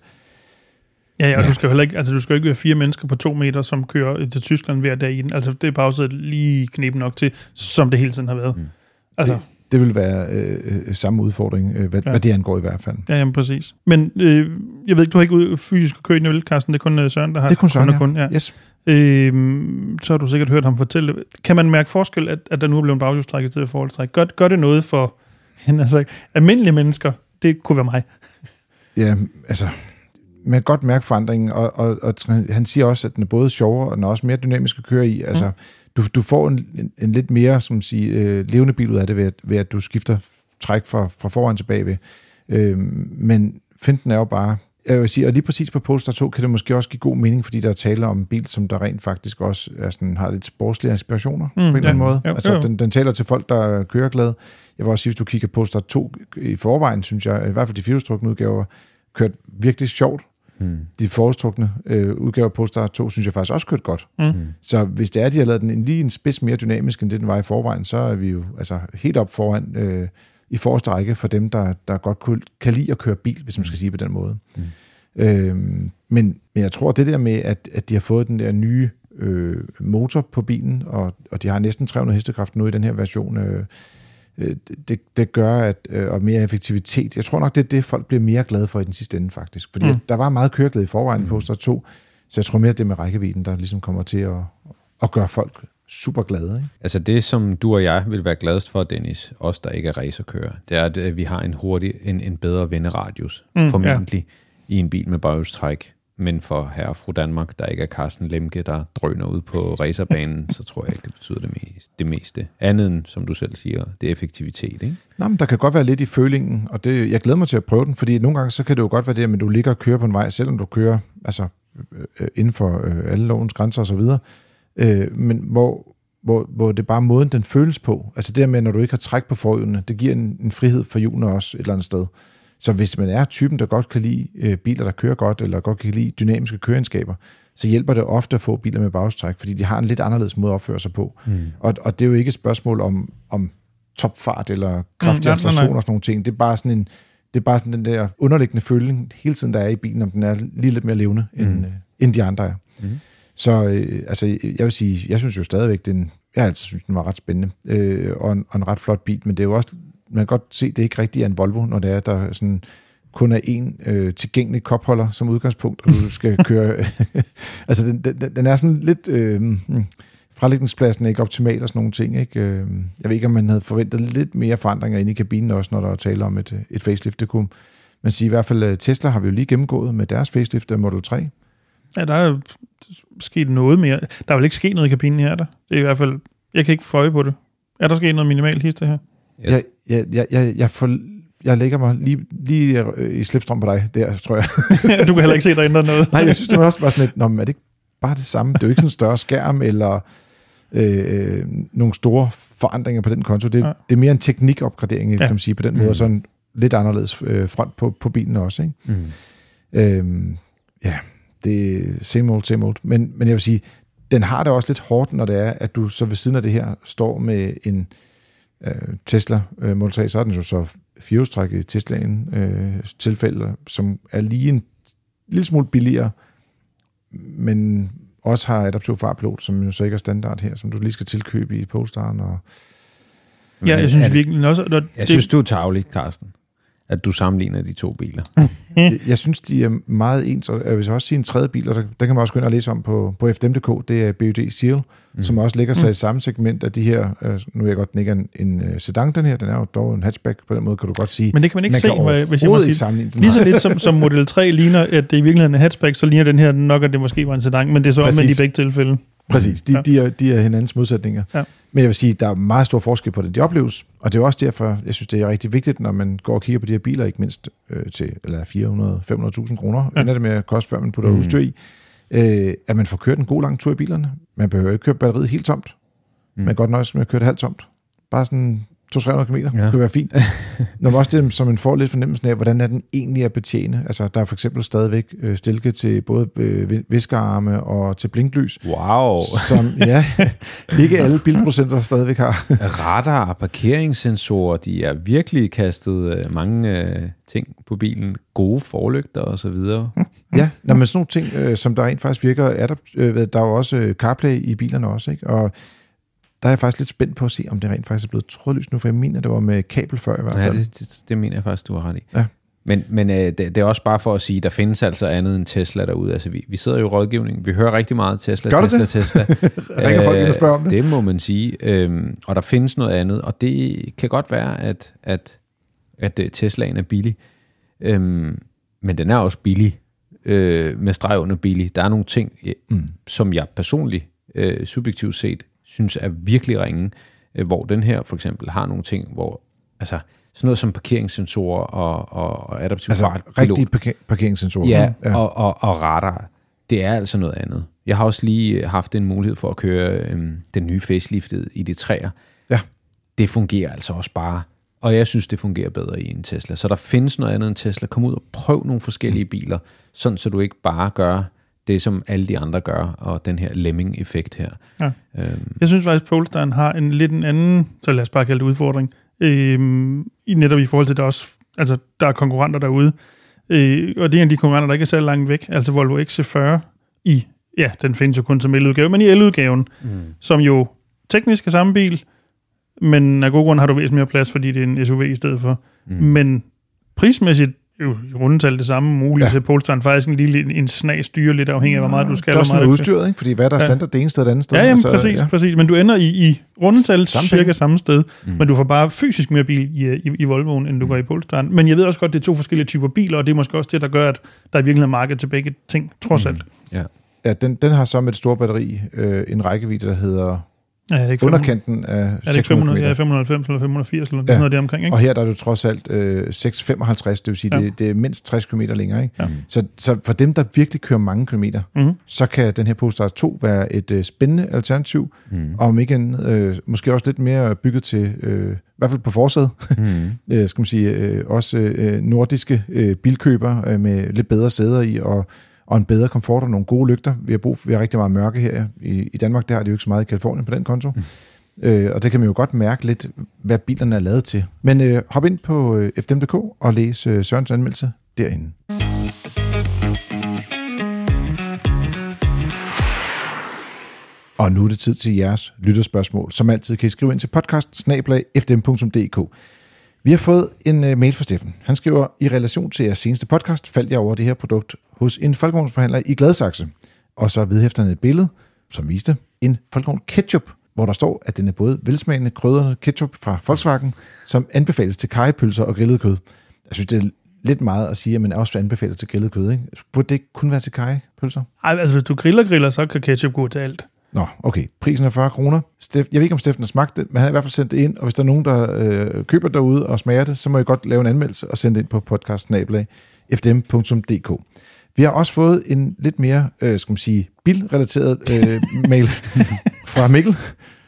Ja, ja, og ja. du skal heller ikke, altså du skal ikke være fire mennesker på to meter, som kører til Tyskland hver dag i den. Altså det er bare lige knep nok til, som det hele tiden har været. Mm. Altså, det, det vil være øh, samme udfordring, øh, hvad, ja. hvad det angår i hvert fald. Ja, jamen præcis. Men øh, jeg ved ikke, du har ikke ud fysisk kørt i den, Karsten? Det er kun øh, Søren, der har. Det er kun Søren, kun, ja. Yes. Øh, så har du sikkert hørt ham fortælle. Kan man mærke forskel, at, at der nu er blevet baghjulstræk i stedet for forholdstræk? Gør, gør det noget for altså, almindelige mennesker? Det kunne være mig. Ja, altså, man kan godt mærke forandringen, og, og, og han siger også, at den er både sjovere, og den er også mere dynamisk at køre i. Altså, mm. du, du får en, en, en lidt mere som sige, øh, levende bil ud af det, ved at, ved at du skifter træk fra, fra foran til bagved. Øh, men finten er jo bare, jeg vil sige, og lige præcis på Polestar 2 kan det måske også give god mening, fordi der er tale om en bil, som der rent faktisk også er sådan, har lidt sportslige inspirationer mm, på en eller anden måde. Jo, altså, jo. Den, den taler til folk, der kører glade. Jeg vil også sige, hvis du kigger på Polestar 2 i forvejen, synes jeg, i hvert fald de firehjulstrukne udgaver, kørt virkelig sjovt. Mm. De foretrukne øh, udgaver på Polestar 2, synes jeg faktisk også kørt godt. Mm. Så hvis det er, at de har lavet den en, lige en spids mere dynamisk, end det den var i forvejen, så er vi jo altså, helt op foran øh, i forreste række for dem, der, der godt kunne, kan lide at køre bil, hvis man skal sige på den måde. Mm. Øhm, men, men jeg tror, det der med, at, at de har fået den der nye øh, motor på bilen, og, og de har næsten 300 hestekraft nu i den her version, øh, det, det gør, at øh, og mere effektivitet. Jeg tror nok, det er det, folk bliver mere glade for i den sidste ende, faktisk. Fordi mm. der var meget køreglæde i forvejen mm. på Polestar 2, så jeg tror mere, det er med rækkevidden, der ligesom kommer til at, at gøre folk super glade. Ikke? Altså det, som du og jeg vil være gladest for, Dennis, os der ikke er racerkører, det er, at vi har en hurtig, en, en bedre venderadius, mm, formentlig, ja. i en bil med baghjulstræk. Men for herre og fru Danmark, der ikke er Carsten Lemke, der drøner ud på racerbanen, så tror jeg ikke, det betyder det, mest, det meste. Andet end, som du selv siger, det er effektivitet. Ikke? Nå, men der kan godt være lidt i følingen, og det, jeg glæder mig til at prøve den, fordi nogle gange så kan det jo godt være det, at du ligger og kører på en vej, selvom du kører altså, øh, øh, inden for øh, alle lovens grænser osv., øh, men hvor, hvor, hvor det er bare måden, den føles på. Altså det med, når du ikke har træk på forhjulene, det giver en, en frihed for hjulene også et eller andet sted. Så hvis man er typen, der godt kan lide øh, biler, der kører godt, eller godt kan lide dynamiske køreegenskaber, så hjælper det ofte at få biler med bagstræk, fordi de har en lidt anderledes måde at opføre sig på. Mm. Og, og det er jo ikke et spørgsmål om, om topfart eller kraftig Mm, acceleration og sådan nogle ting. Det er bare sådan en det er bare sådan den der underliggende føling hele tiden, der er i bilen, om den er lige lidt mere levende, mm. end, øh, end de andre er. Mm. Så øh, altså, jeg vil sige, jeg synes jo stadigvæk, den, jeg har altid synes, den var ret spændende, øh, og, en, og en ret flot bil, men det er jo også, man kan godt se, det er ikke rigtigt er en Volvo, når det er, der er sådan, kun er en øh, tilgængelig kopholder som udgangspunkt, og du skal køre... altså, den, den, den er sådan lidt... Øh, hmm, frelægningspladsen er ikke optimal og sådan nogle ting. Ikke? Øh, Jeg ved ikke, om man havde forventet lidt mere forandringer inde i kabinen også, når der er tale om et, et facelift. Det kunne man sige i hvert fald, øh, Tesla har vi jo lige gennemgået med deres facelift af Model 3. Ja, der er sket noget mere. Der er vel ikke sket noget i kabinen her, der. Det er i hvert fald... Jeg kan ikke få øje på det. Er der sket noget minimalt hister her? Ja. Jeg, jeg, jeg, jeg, jeg, får, jeg lægger mig lige, lige øh, i slipstrøm på dig der, tror jeg. du kan heller ikke se, der ændrer noget. Nej, jeg synes det var også var sådan lidt, Nå, men er det ikke bare det samme? Det er jo ikke sådan en større skærm, eller øh, nogle store forandringer på den konto. Det, Ja. det er mere en teknikopgradering, ja. Ja. kan man sige, på den måde, Mm. og sådan lidt anderledes øh, front på, på bilen også. Ikke? Mm. Øhm, ja, det er same old, same old. Men, men jeg vil sige, den har det også lidt hårdt, når det er, at du så ved siden af det her står med en øh, Tesla øh, Model 3, så er den jo så firehjulstræk i Teslaen øh, tilfælde, som er lige en lille smule billigere, men også har adaptiv farpilot, som jo så ikke er standard her, som du lige skal tilkøbe i Polestaren. Og, Ja, jeg synes det- virkelig også... At Jeg det, synes, du er tavlig, Carsten, at du sammenligner de to biler. jeg, jeg synes, de er meget ens, og jeg vil så også sige en tredje bil, og der, der kan man også gå ind og læse om på, på FDM.dk, det er BUD Seal, mm. som også ligger sig i samme segment af de her, øh, nu er jeg godt, den ikke er en, en øh, sedan, den her, den er jo dog en hatchback, på den måde kan du godt sige. men det kan man ikke se, kan hvis jeg må sige. ikke. Lige så lidt som, som Model 3 ligner, at det i virkeligheden er hatchback, så ligner den her nok, at det måske var en sedan, men det er så omvendt i begge tilfælde. Præcis, de, Ja. de, er, de er hinandens modsætninger. Ja. Men jeg vil sige, der er meget stor forskel på det, de opleves, og det er også derfor, jeg synes, det er rigtig vigtigt, når man går og kigger på de her biler, ikke mindst øh, til eller 400-500.000 kroner, Ja. ender det med at koste, før man putter Mm. udstyr i, øh, at man får kørt en god lang tur i bilerne. Man behøver ikke køre batteriet helt tomt. Mm. Man kan godt nøjes med at køre det halvt tomt. Bare sådan 200-300 km, Ja. ja. kunne være fint. Når man også det, så man får lidt fornemmelsen af, hvordan er den egentlig at betjene. Altså, der er for eksempel stadigvæk øh, stilke til både øh, viskearme og til blinklys, Wow. som ja, ikke alle bilproducenter stadigvæk har. Radar og parkeringssensorer, de er virkelig kastet øh, mange øh, ting på bilen. Gode forlygter og så videre. ja, når man sådan nogle ting, øh, som der rent faktisk virker, er der, øh, der er jo også CarPlay i bilerne også, ikke? og der er jeg faktisk lidt spændt på at se, om det rent faktisk er blevet trådløst nu, for jeg mener, det var med kabel før i hvert Ja, fald. det, det, det mener jeg faktisk, du har ret i. Ja. Men, men øh, det, det er også bare for at sige, der findes altså andet end Tesla derude. Altså, vi, vi sidder jo i rådgivning. Vi hører rigtig meget Tesla, Gør Tesla, det? Tesla. Ringer folk ind og spørger om det? Det må man sige. Øhm, og der findes noget andet, og det kan godt være, at, at, at øh, Teslaen er billig. Øhm, men den er også billig. Øh, med streg under billig. Der er nogle ting, øh, Mm. som jeg personligt, øh, subjektivt set, synes er virkelig ringe. Øh, hvor den her for eksempel har nogle ting, hvor altså sådan noget som parkeringssensorer og, og, og adaptiv Altså fartpilot. rigtige parker- parkeringssensorer. Ja, ja. Og, og, og radar, det er altså noget andet. Jeg har også lige haft en mulighed for at køre øhm, den nye faceliftet i de træer. Ja. Det fungerer altså også bare, og jeg synes, det fungerer bedre i en Tesla. Så der findes noget andet end Tesla. Kom ud og prøv nogle forskellige biler, sådan så du ikke bare gør det, som alle de andre gør, og den her lemming-effekt her. Ja. Øhm, Jeg synes faktisk, at Polestar har en lidt en anden, så lad os bare kalde det udfordring, øhm, i netop i forhold til, der også, altså, der er konkurrenter derude, øh, og det er en af de konkurrenter, der ikke er så langt væk, altså Volvo XC40 i, ja, den findes jo kun som eludgave, men i eludgaven, mm. som jo teknisk er samme bil, men af god grund har du væsentligt mere plads, fordi det er en SUV i stedet for. Mm. Men prismæssigt jo i rundetal det samme muligt, ja. Ja. så Polestar faktisk en lille en, snag styre lidt afhængig af, hvor meget du skal. Det er og også noget udstyret, ikke? fordi hvad er der er Ja. standard det ene sted og det andet sted? Ja, jamen, Altså, præcis, ja. ja. præcis. Men du ender i, i rundetal Samme cirka penge. samme sted, Mm. mm. men du får bare fysisk mere bil i, i, i Volvoen, end du gør i Polestar. Men jeg ved også godt, det er to forskellige typer biler, og det er måske også det, der gør, at der i virkeligheden er marked til begge ting, trods alt. Ja. Ja, den, den har så med et stort batteri øh, en rækkevidde, der hedder Ja, det er ikke 500, underkanten af er det ikke 600 500, km. ja, 590 eller 580 eller Ja. sådan noget der omkring, ikke? Og her der er du trods alt øh, 6,55, det vil sige, Ja. det, det er mindst 60 km længere. Ikke? Ja. Så, så for dem, der virkelig kører mange kilometer, Mhm. så kan den her Polestar 2 være et øh, spændende alternativ, Mm. og om ikke andet, øh, måske også lidt mere bygget til, øh, i hvert fald på forsædet, Mm. øh, skal man sige, øh, også øh, nordiske øh, bilkøber øh, med lidt bedre sæder i, og, og en bedre komfort og nogle gode lygter. Vi har, brug, vi har rigtig meget mørke her i, i Danmark, der har de jo ikke så meget i Kalifornien på den konto. Mm. Øh, og det kan man jo godt mærke lidt, hvad bilerne er lavet til. Men øh, hop ind på øh, fdm.dk og læs øh, Sørens anmeldelse derinde. Og nu er det tid til jeres lytterspørgsmål. Som altid kan I skrive ind til podcast vi har fået en uh, mail fra Steffen. Han skriver, i relation til jeres seneste podcast, faldt jeg over det her produkt hos en folkevognsforhandler i Gladsaxe. Og så vedhæfter han et billede, som viste en folkevogn ketchup, hvor der står, at den er både velsmagende krydret ketchup fra Volkswagen, som anbefales til kajepølser og grillet kød. Jeg synes, det er lidt meget at sige, at man også anbefaler til grillet kød. Ikke? Burde det ikke kun være til kajepølser? Nej, altså hvis du griller griller, så kan ketchup gå til alt. Nå, okay. Prisen er 40 kroner. Steff, jeg ved ikke, om Steffen har smagt det, men han har i hvert fald sendt det ind, og hvis der er nogen, der øh, køber derude og smager det, så må I godt lave en anmeldelse og sende det ind på podcast-fdm.dk. Vi har også fået en lidt mere, øh, skal man sige, bilrelateret øh, mail fra Mikkel.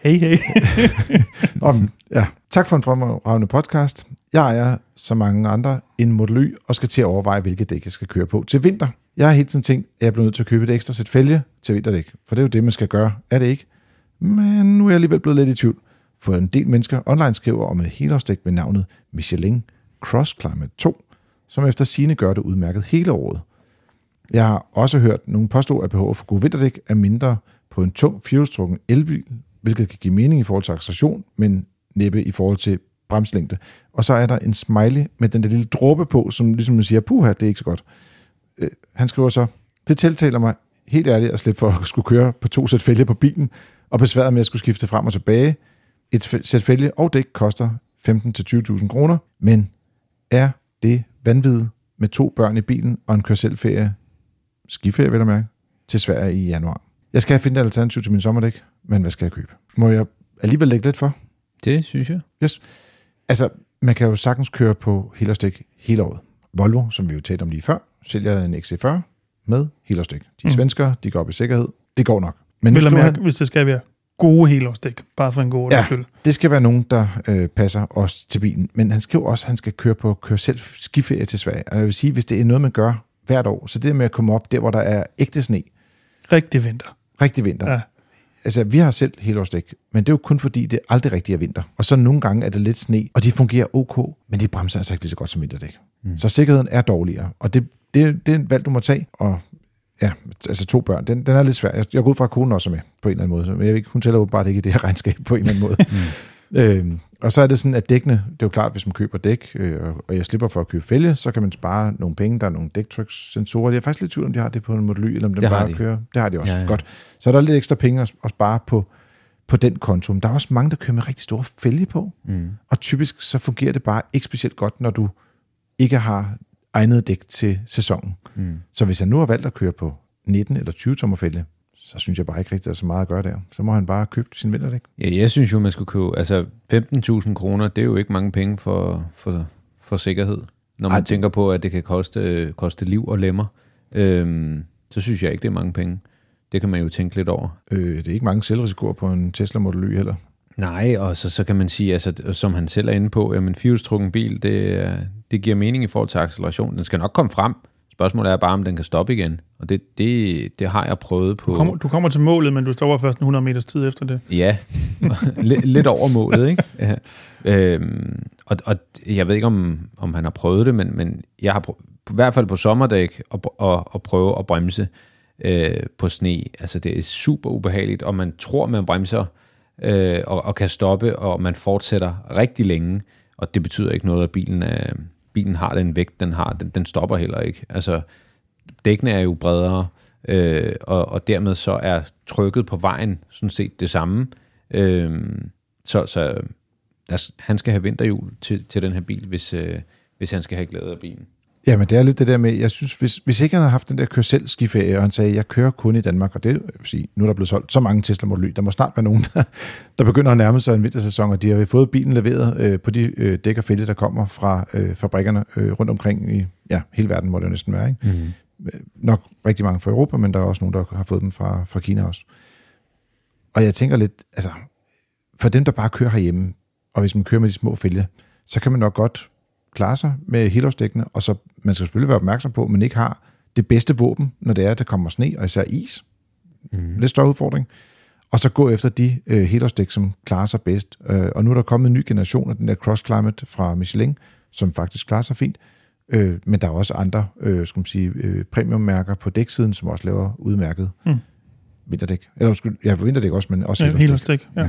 Hey, hey. Om, ja, tak for en fremragende podcast. Jeg ejer, som mange andre, en Model Y og skal til at overveje, hvilke dæk jeg skal køre på til vinter. Jeg har hele tiden tænkt, at jeg bliver nødt til at købe et ekstra sæt fælge til vinterdæk, for det er jo det, man skal gøre. Er det ikke? Men nu er jeg alligevel blevet lidt i tvivl, for en del mennesker online skriver om et helårsdæk med navnet Michelin Cross Climate 2, som efter sine gør det udmærket hele året. Jeg har også hørt nogen påstå, at behovet for gode vinterdæk er mindre på en tung firehjulstrukken elbil, hvilket kan give mening i forhold til acceleration, men næppe i forhold til bremslængde. Og så er der en smiley med den der lille dråbe på, som ligesom man siger, puha, det er ikke så godt. Øh, han skriver så, det tiltaler mig helt ærligt at slippe for at skulle køre på to sæt fælge på bilen, og besværet med at skulle skifte frem og tilbage. Et sæt fælge og dæk koster 15-20.000 kroner, men er det vanvittigt med to børn i bilen og en kør selv ferie, skiferie vil jeg mærke, til Sverige i januar. Jeg skal fundet et alternativ til min sommerdæk, men hvad skal jeg købe? Må jeg alligevel lægge lidt for? Det synes jeg. Yes. Altså, man kan jo sagtens køre på helårsdæk hele året. Volvo, som vi jo talte om lige før, sælger en XC40 med helårsdæk. De Mm. de går op i sikkerhed. Det går nok. Men Vel mærke, han, hvis det skal være gode helårsdæk, bare for en god Ja. ja. skyld. det skal være nogen, der øh, passer os til bilen. Men han skriver også, at han skal køre på køre selv skiferie til Sverige. Og jeg vil sige, hvis det er noget, man gør hvert år, så det med at komme op der, hvor der er ægte sne, Rigtig vinter. rigtig vinter. Ja. Altså, vi har selv helårsdæk, men det er jo kun fordi, det aldrig rigtig er vinter. Og så nogle gange er det lidt sne, og de fungerer ok, men de bremser altså ikke lige så godt som vinterdæk. Mm. Så sikkerheden er dårligere, og det, det, det er et valg, du må tage. Og ja, altså to børn, den, den er lidt svær. Jeg, jeg går ud fra, at konen også er med på en eller anden måde, men jeg ved ikke, hun tæller åbenbart ikke i det her regnskab på en eller anden måde. mm. øhm, og så er det sådan, at dækkene, det er jo klart, hvis man køber dæk, øh, og jeg slipper for at købe fælge, så kan man spare nogle penge. Der er nogle dæktrykssensorer. Jeg er faktisk lidt tvivl, om de har det på en Model Y, eller om den Det bare de. kører. Det har de også. Ja, Ja. Godt. Så er der lidt ekstra penge at, at spare på, på den konto. Men der er også mange, der kører med rigtig store fælge på. Mm. Og typisk så fungerer det bare ikke specielt godt, når du ikke har egnet dæk til sæsonen. Mm. Så hvis han nu har valgt at køre på 19 eller 20 tommer fælge, så synes jeg bare ikke rigtig, der er så meget at gøre der. Så må han bare købe sin vinterdæk. Ja, jeg synes jo, man skulle købe... Altså, 15.000 kroner, det er jo ikke mange penge for, for, for sikkerhed. Når man Ej, tænker på, at det kan koste, koste liv og lemmer. Øhm, så synes jeg ikke, det er mange penge. Det kan man jo tænke lidt over. Øh, det er ikke mange selvrisikoer på en Tesla Model Y heller. Nej, og så, så kan man sige, altså, som han selv er inde på, jamen firehjulstrukken bil, det, det giver mening i forhold til acceleration. Den skal nok komme frem. Spørgsmålet er bare, om den kan stoppe igen. Og det, det, det har jeg prøvet på... Du kommer, du kommer til målet, men du stopper først en 100 meters tid efter det. Ja, lidt, lidt over målet, ikke? Ja. Øhm, og, og jeg ved ikke, om, om han har prøvet det, men, men jeg har prø- i hvert fald på sommerdæk at, at, at prøve at bremse øh, på sne. Altså, det er super ubehageligt, og man tror, man bremser øh, og, og kan stoppe, og man fortsætter rigtig længe, og det betyder ikke noget, at bilen, er, bilen har den vægt, den har. Den, den stopper heller ikke. Altså, dækkene er jo bredere, øh, og, og dermed så er trykket på vejen sådan set det samme. Øh, så så der, han skal have vinterhjul til, til den her bil, hvis, øh, hvis han skal have glæde af bilen. Jamen, det er lidt det der med, jeg synes, hvis, hvis ikke han havde haft den der kør selv skiferie, og han sagde, jeg kører kun i Danmark, og det vil sige, nu er der blevet solgt så mange Tesla Model Y, der må snart være nogen, der, der begynder at nærme sig en vintersæson, og de har fået bilen leveret øh, på de øh, dæk og fælge, der kommer fra øh, fabrikkerne øh, rundt omkring i ja, hele verden, må det jo næsten være. Ikke? Mm. Nok rigtig mange fra Europa, men der er også nogen, der har fået dem fra, fra Kina også. Og jeg tænker lidt, altså, for dem, der bare kører herhjemme, og hvis man kører med de små fælge, så kan man nok godt klare sig med helårsdækkene, og så man skal selvfølgelig være opmærksom på, at man ikke har det bedste våben, når det er, at der kommer sne, og især is. Mm. Lidt større udfordring. Og så gå efter de øh, helårsdæk, som klarer sig bedst. Øh, og nu er der kommet en ny generation af den der Cross Climate fra Michelin, som faktisk klarer sig fint. Øh, men der er også andre øh, skal man sige, øh, premiummærker på dæksiden, som også laver udmærket mm. Vinterdæk. Eller undskyld, ja, vinterdæk også, men også Ja, helårsdæk. ja.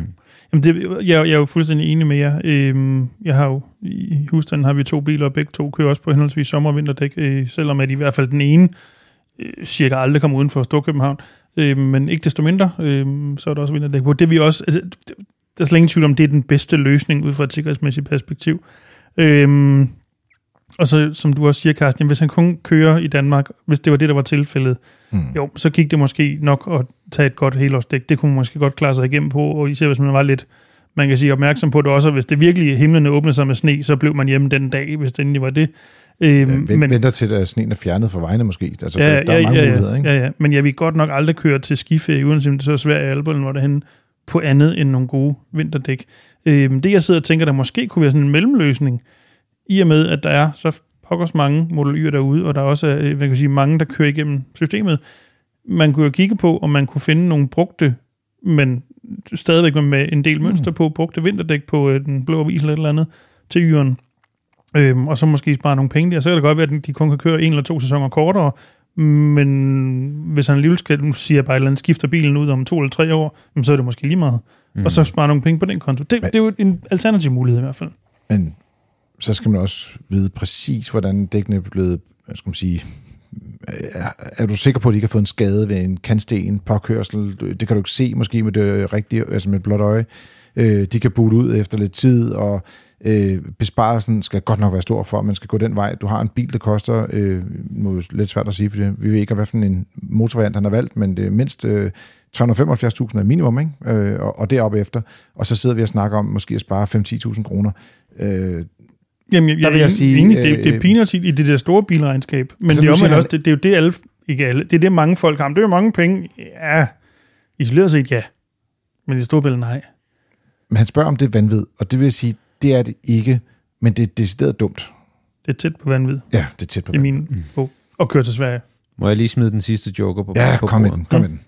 Jamen det, jeg, jeg er jo fuldstændig enig med jer. Øhm, jeg har jo, i husstanden har vi to biler, og begge to kører også på henholdsvis sommer- og vinterdæk, øh, selvom at i hvert fald den ene øh, cirka aldrig kommer uden for Storkøbenhavn. Øh, men ikke desto mindre, øh, så er der også vinterdæk på. Det vi også, altså, der er slet ingen tvivl om, det er den bedste løsning ud fra et sikkerhedsmæssigt perspektiv. Øh, og så, som du også siger, Carsten, hvis han kun kører i Danmark, hvis det var det, der var tilfældet, mm. jo, så gik det måske nok at tage et godt helårsdæk. Det kunne man måske godt klare sig igennem på, og især hvis man var lidt, man kan sige, opmærksom på det også, og hvis det virkelig himlene åbnede sig med sne, så blev man hjemme den dag, hvis det endelig var det. Øhm, ja, men, venter til, at sneen er fjernet fra vejene måske. Altså, ja, der, der ja, er mange ja, muligheder, ikke? Ja, ja, men jeg vil godt nok aldrig køre til skiferie, uanset om det så er svært i Alperne, hvor det henne på andet end nogle gode vinterdæk. Øhm, det jeg sidder og tænker, der måske kunne være sådan en mellemløsning, i og med, at der er så pokkers mange Model Y'er derude, og der er også øh, hvad kan jeg sige, mange, der kører igennem systemet. Man kunne jo kigge på, om man kunne finde nogle brugte, men stadigvæk med en del mønster på, brugte vinterdæk på øh, den blå avis eller et eller andet, til Y'eren. Øhm, og så måske spare nogle penge der. Så kan det godt være, at de kun kan køre en eller to sæsoner kortere, men hvis han alligevel skal, nu siger jeg bare et eller andet, skifter bilen ud om to eller tre år, så er det måske lige meget. Mm. Og så spare nogle penge på den konto. Det, Men- det er jo en alternativ mulighed i hvert fald. Men så skal man også vide præcis, hvordan dækkene er blevet, hvad skal man sige, Øh, er, er du sikker på, at de ikke har fået en skade ved en kantsten, påkørsel? Det kan du ikke se måske med det rigtige, altså med et blåt øje. Øh, de kan bute ud efter lidt tid, og øh, besparelsen skal godt nok være stor for, at man skal gå den vej. Du har en bil, der koster, øh, nu er det lidt svært at sige, for vi ved ikke, hvad for en motorvariant han har valgt, men det er mindst øh, 375.000 er minimum, ikke? Øh, og, og deroppe efter. Og så sidder vi og snakker om måske at spare 5-10.000 kroner. Øh, Jamen, jeg, Der vil jeg er sige, enig, det, det er øh, peanuts i, i det der store bilregnskab. Men Altså, det, er siger også, det, det, er jo det alle, ikke alle, det er det mange folk har. Men Det er jo mange penge. Ja, isoleret set ja. Men i det store billede nej. Men han spørger, om det er vanvid, og det vil jeg sige, det er det ikke, men det er decideret dumt. Det er tæt på vanvid Ja, det er tæt på i vanvid. min bog. Og køre til Sverige. Må jeg lige smide den sidste joker på, Ja, på kom med bordet? den, kom med den.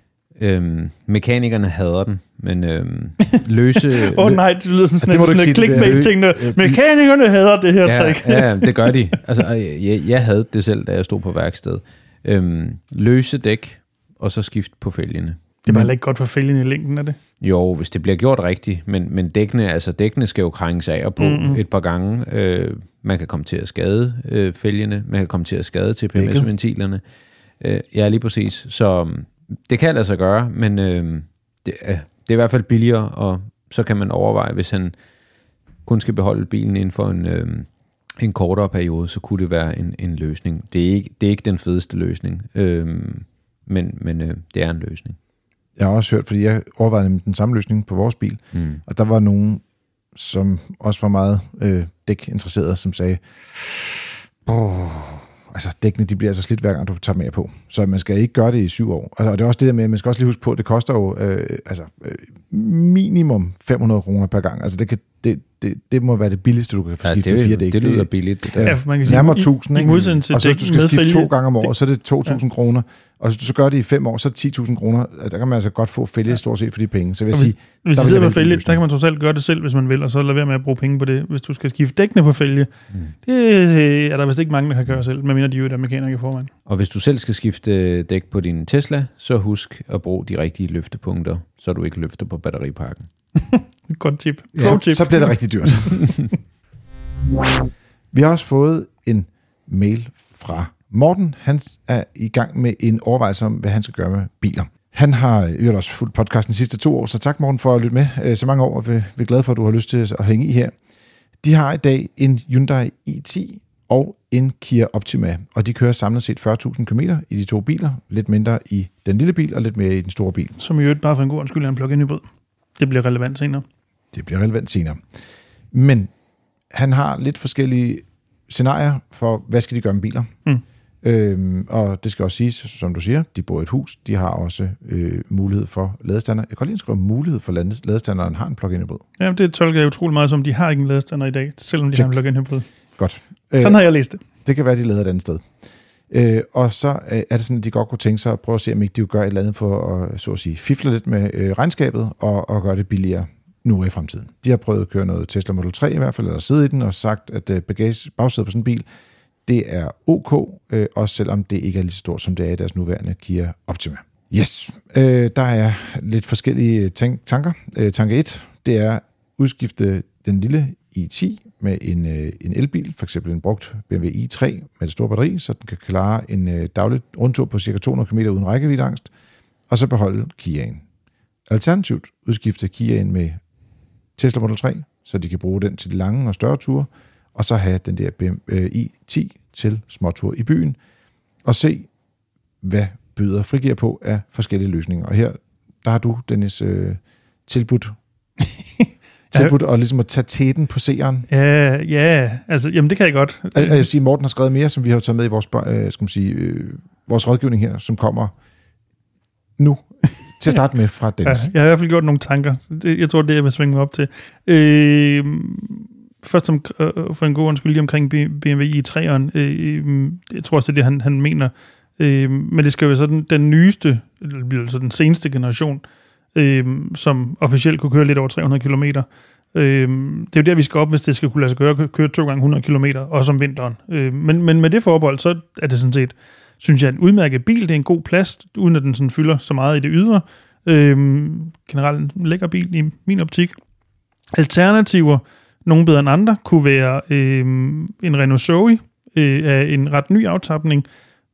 Øhm, mekanikerne hader den, men øhm, løse... Åh oh, nej, det lyder som sådan det sådan der. clickbait-ting. der. Øh, Mekanikerne hader det her ja, trick. ja, det gør de. Altså, øh, jeg, jeg havde det selv, da jeg stod på værksted. Øhm, løse dæk, og så skift på fælgene. Det var heller ikke godt for fælgen i længden af det. Jo, hvis det bliver gjort rigtigt, men, men dækkene, altså dækkene skal jo krænges af og på Mhm. mm-hmm. et par gange. Øh, man kan komme til at skade øh, fælgene, man kan komme til at skade til. PMS-ventilerne. Øh, ja, lige præcis. Så det kan lade sig gøre, men øh, det, er, det er i hvert fald billigere, og så kan man overveje, hvis han kun skal beholde bilen inden for en, øh, en kortere periode, så kunne det være en, en løsning. Det er, ikke, det er ikke den fedeste løsning, øh, men, men øh, det er en løsning. Jeg har også hørt, fordi jeg overvejede nemlig den samme løsning på vores bil, Mm. og der var nogen, som også var meget øh, dækinteresserede, som sagde, Åh, altså dækkene de bliver altså slidt hver gang, du tager mere på. Så man skal ikke gøre det i syv år. Altså, og det er også det der med, at man skal også lige huske på, at det koster jo øh, altså, øh, minimum 500 kroner per gang. Altså det, kan, det, det, det må være det billigste, du kan få Ja, skiftet fire det, dæk. det lyder billigt. Det der. Ja, Ja, for man kan sige, Nærmere i- 1000, i ikke? modsætning til og så hvis du skal skifte to gange om året, så er det 2.000 kroner. Og hvis du så gør det i fem år, så er det 10.000 kroner. Der kan man altså godt få fælge stort set for de penge. Så vil jeg sige, Hvis Der du sidder på vælge fælge, der kan man trods alt gøre det selv, hvis man vil, og så lade være med at bruge penge på det. Hvis du skal skifte dækkene på fælge, mm. det er der vist ikke mange, der kan gøre selv, medmindre de jo er mekanikere i forvejen. Og hvis du selv skal skifte øh, dæk på din Tesla, så husk at bruge de rigtige løftepunkter, så du ikke løfter på batteripakken. Et godt tip. så, Pro tip. så bliver det rigtig dyrt. Vi har også fået en mail fra Morten. Han er i gang med en overvejelse om, hvad han skal gøre med biler. Han har jo også fulgt podcasten de sidste to år, så tak Morten for at lytte med øh, så mange år, og vi vi er glade for, at du har lyst til at hænge i her. De har i dag en Hyundai i10, og en Kia Optima, og de kører samlet set 40.000 km i de to biler, lidt mindre i den lille bil og lidt mere i den store bil. Som i øvrigt bare for en god undskyld er en plug-in hybrid. Det bliver relevant senere. Det bliver relevant senere. Men han har lidt forskellige scenarier for, hvad skal de gøre med biler. Mm. Øhm, og det skal også siges, som du siger, de bor i et hus, de har også øh, mulighed for ladestander. Jeg kan at skrive mulighed for lade- ladestanderen har en plug-in hybrid. Ja, det tolker jeg utrolig meget som, de har ikke en ladestander i dag, selvom de Check. har en plug-in hybrid. Godt. Sådan har jeg læst det. Det kan være, de lader et andet sted. Øh, og så øh, er det sådan, at de godt kunne tænke sig at prøve at se, om ikke de gøre et eller andet for at, så at sige, fifle lidt med øh, regnskabet og, og gøre det billigere nu og i fremtiden. De har prøvet at køre noget Tesla Model 3 i hvert fald, eller sidde i den og sagt, at øh, bagage, bagsædet på sådan en bil, det er ok, øh, også selvom det ikke er lige så stort, som det er i deres nuværende Kia Optima. Yes, øh, der er lidt forskellige tank- tanker. Øh, tanke 1, det er udskifte den lille i10 med en, øh, en elbil, for eksempel en brugt BMW i3 med et stort batteri, så den kan klare en øh, daglig rundtur på ca. 200 km uden rækkeviddeangst, og så beholde Kiaen. Alternativt udskifte Kiaen med Tesla Model 3, så de kan bruge den til de lange og større ture, og så have den der BMW øh, i10 til småtur i byen, og se, hvad byder frigiver på af forskellige løsninger. Og her, der har du, Dennis, øh, tilbudt, tilbudt at, ligesom at tage tæten på seeren. Ja, ja, altså, jamen det kan jeg godt. Jeg, jeg vil sige, Morten har skrevet mere, som vi har taget med i vores, øh, skal man sige, øh, vores rådgivning her, som kommer nu til at starte med fra Ja, Dennis. jeg har i hvert fald gjort nogle tanker. Det, jeg tror, det er, jeg vil svinge mig op til. Øh, først om, øh, for en god undskyld lige omkring BMW i3'eren. Øh, jeg tror også, det er det, han, han mener. Øh, men det skal jo være sådan den nyeste, eller altså den seneste generation, øh, øh, som officielt kunne køre lidt over 300 km. Øh, det er jo der, vi skal op, hvis det skal kunne lade sig gøre køre to gange 100 km, også om vinteren. Øh, men, men med det forbehold, så er det sådan set, synes jeg, en udmærket bil. Det er en god plads, uden at den sådan fylder så meget i det ydre. Øh, generelt en lækker bil i min optik. Alternativer, nogle bedre end andre, kunne være øh, en Renault Zoe øh, af en ret ny aftapning.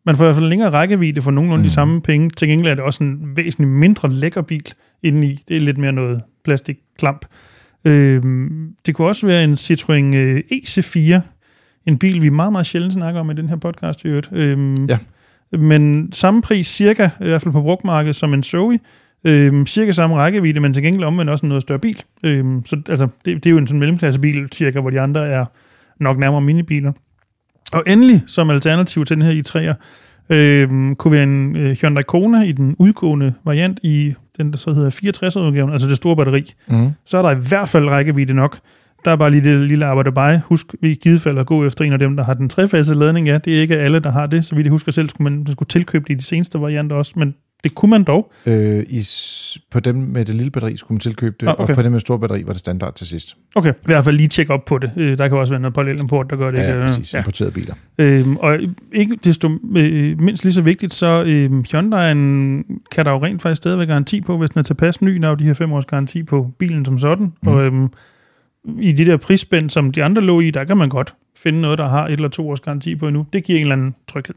Man får i hvert fald længere rækkevidde for nogenlunde mm. de samme penge. Til gengæld er det også en væsentligt mindre lækker bil indeni. Det er lidt mere noget plastikklamp. Øhm, det kunne også være en Citroën øh, EC4, en bil, vi meget, meget sjældent snakker om i den her podcast i øvrigt. Øhm, Ja. Men samme pris cirka, i hvert fald på brugtmarkedet, som en Zoe. Øhm, cirka samme rækkevidde, men til gengæld omvendt også en noget større bil. Øhm, så altså, det, det er jo en sådan mellemklassebil, cirka, hvor de andre er nok nærmere minibiler. Og endelig, som alternativ til den her i3'er, øhm, kunne være en øh, Hyundai Kona i den udgående variant i den, der så hedder 64-udgaven, altså det store batteri. Mm. Så er der i hvert fald rækkevidde nok. Der er bare lige det lille arbejde bare. Husk i givet fald at gå efter en af dem, der har den trefase ladning. Ja, det er ikke alle, der har det. Så vidt jeg husker selv, skulle man, man skulle tilkøbe det i de seneste varianter også, men det kunne man dog. Øh, i, på dem med det lille batteri skulle man tilkøbe det, Ah, okay. og på dem med det store batteri var det standard til sidst. Okay, i hvert fald lige tjekke op på det. Øh, Der kan også være noget parallelimport, der gør det. Ja, ikke? ja præcis. Ja. Importerede biler. Øhm, og ikke desto øh, mindst lige så vigtigt, så øh, Hyundai'en kan der jo rent faktisk stadigvæk garanti på, hvis den er tilpas ny. Der er jo de her fem års garanti på bilen som sådan. Mm. Og øhm, i de der prisspænd, som de andre lå i, der kan man godt finde noget, der har et eller to års garanti på endnu. Det giver en eller anden tryghed.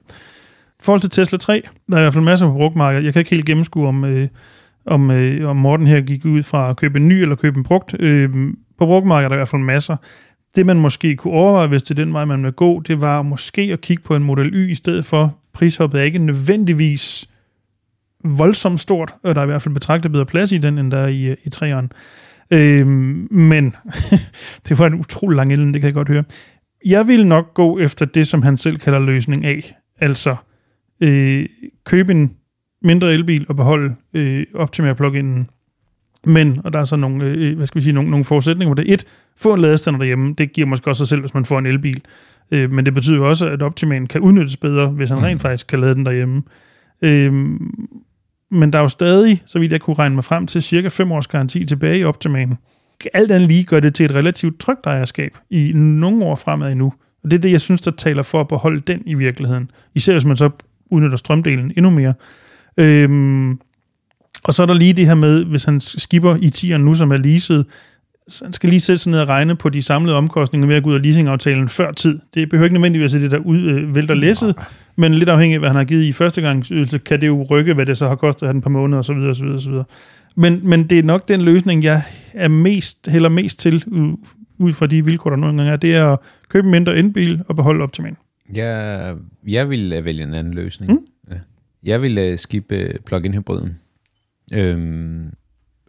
I forhold til Tesla 3, der er i hvert fald masser på brugtmarkedet. Jeg kan ikke helt gennemskue, om, øh, om, øh, om Morten her gik ud fra at købe en ny eller købe en brugt. Øh, på brugtmarkedet er der i hvert fald masser. Det man måske kunne overveje, hvis det er den vej, man vil gå, det var måske at kigge på en Model Y i stedet for. Prishoppet er ikke nødvendigvis voldsomt stort, og der er i hvert fald betragtet bedre plads i den, end der er i, øh, i træeren. Øh, men det var en utrolig lang ende, det kan jeg godt høre. Jeg vil nok gå efter det, som han selv kalder løsning A. Altså øh, købe en mindre elbil og beholde øh, Optima plug-inen. Men, og der er så nogle, øh, hvad skal vi sige, nogle, nogle forudsætninger på det. Et, få en ladestander derhjemme. Det giver måske også sig selv, hvis man får en elbil. Øh, men det betyder også, at Optimaen kan udnyttes bedre, hvis han rent faktisk kan lade den derhjemme. Øh, men der er jo stadig, så vidt jeg kunne regne mig frem til, cirka 5 års garanti tilbage i Optimaen. Alt andet lige gør det til et relativt trygt ejerskab i nogle år fremad endnu. Og det er det, jeg synes, der taler for at beholde den i virkeligheden. Især hvis man så udnytter strømdelen endnu mere. Øhm, og så er der lige det her med, hvis han skipper i 10'eren nu, som er leaset, så han skal lige sætte sig ned og regne på de samlede omkostninger ved at gå ud af leasingaftalen før tid. Det behøver ikke nødvendigvis at det, der ud, øh, vælter læsset, men lidt afhængig af, hvad han har givet i første gang, kan det jo rykke, hvad det så har kostet han et par måneder osv. osv., osv. Men, men det er nok den løsning, jeg er mest, heller mest til, ud fra de vilkår, der nogle gange er, det er at købe en mindre elbil og beholde optimal. Jeg, jeg vil øh, vælge en anden løsning. Mm. Ja. Jeg vil uh, skippe uh, plug-in hybriden. Øhm,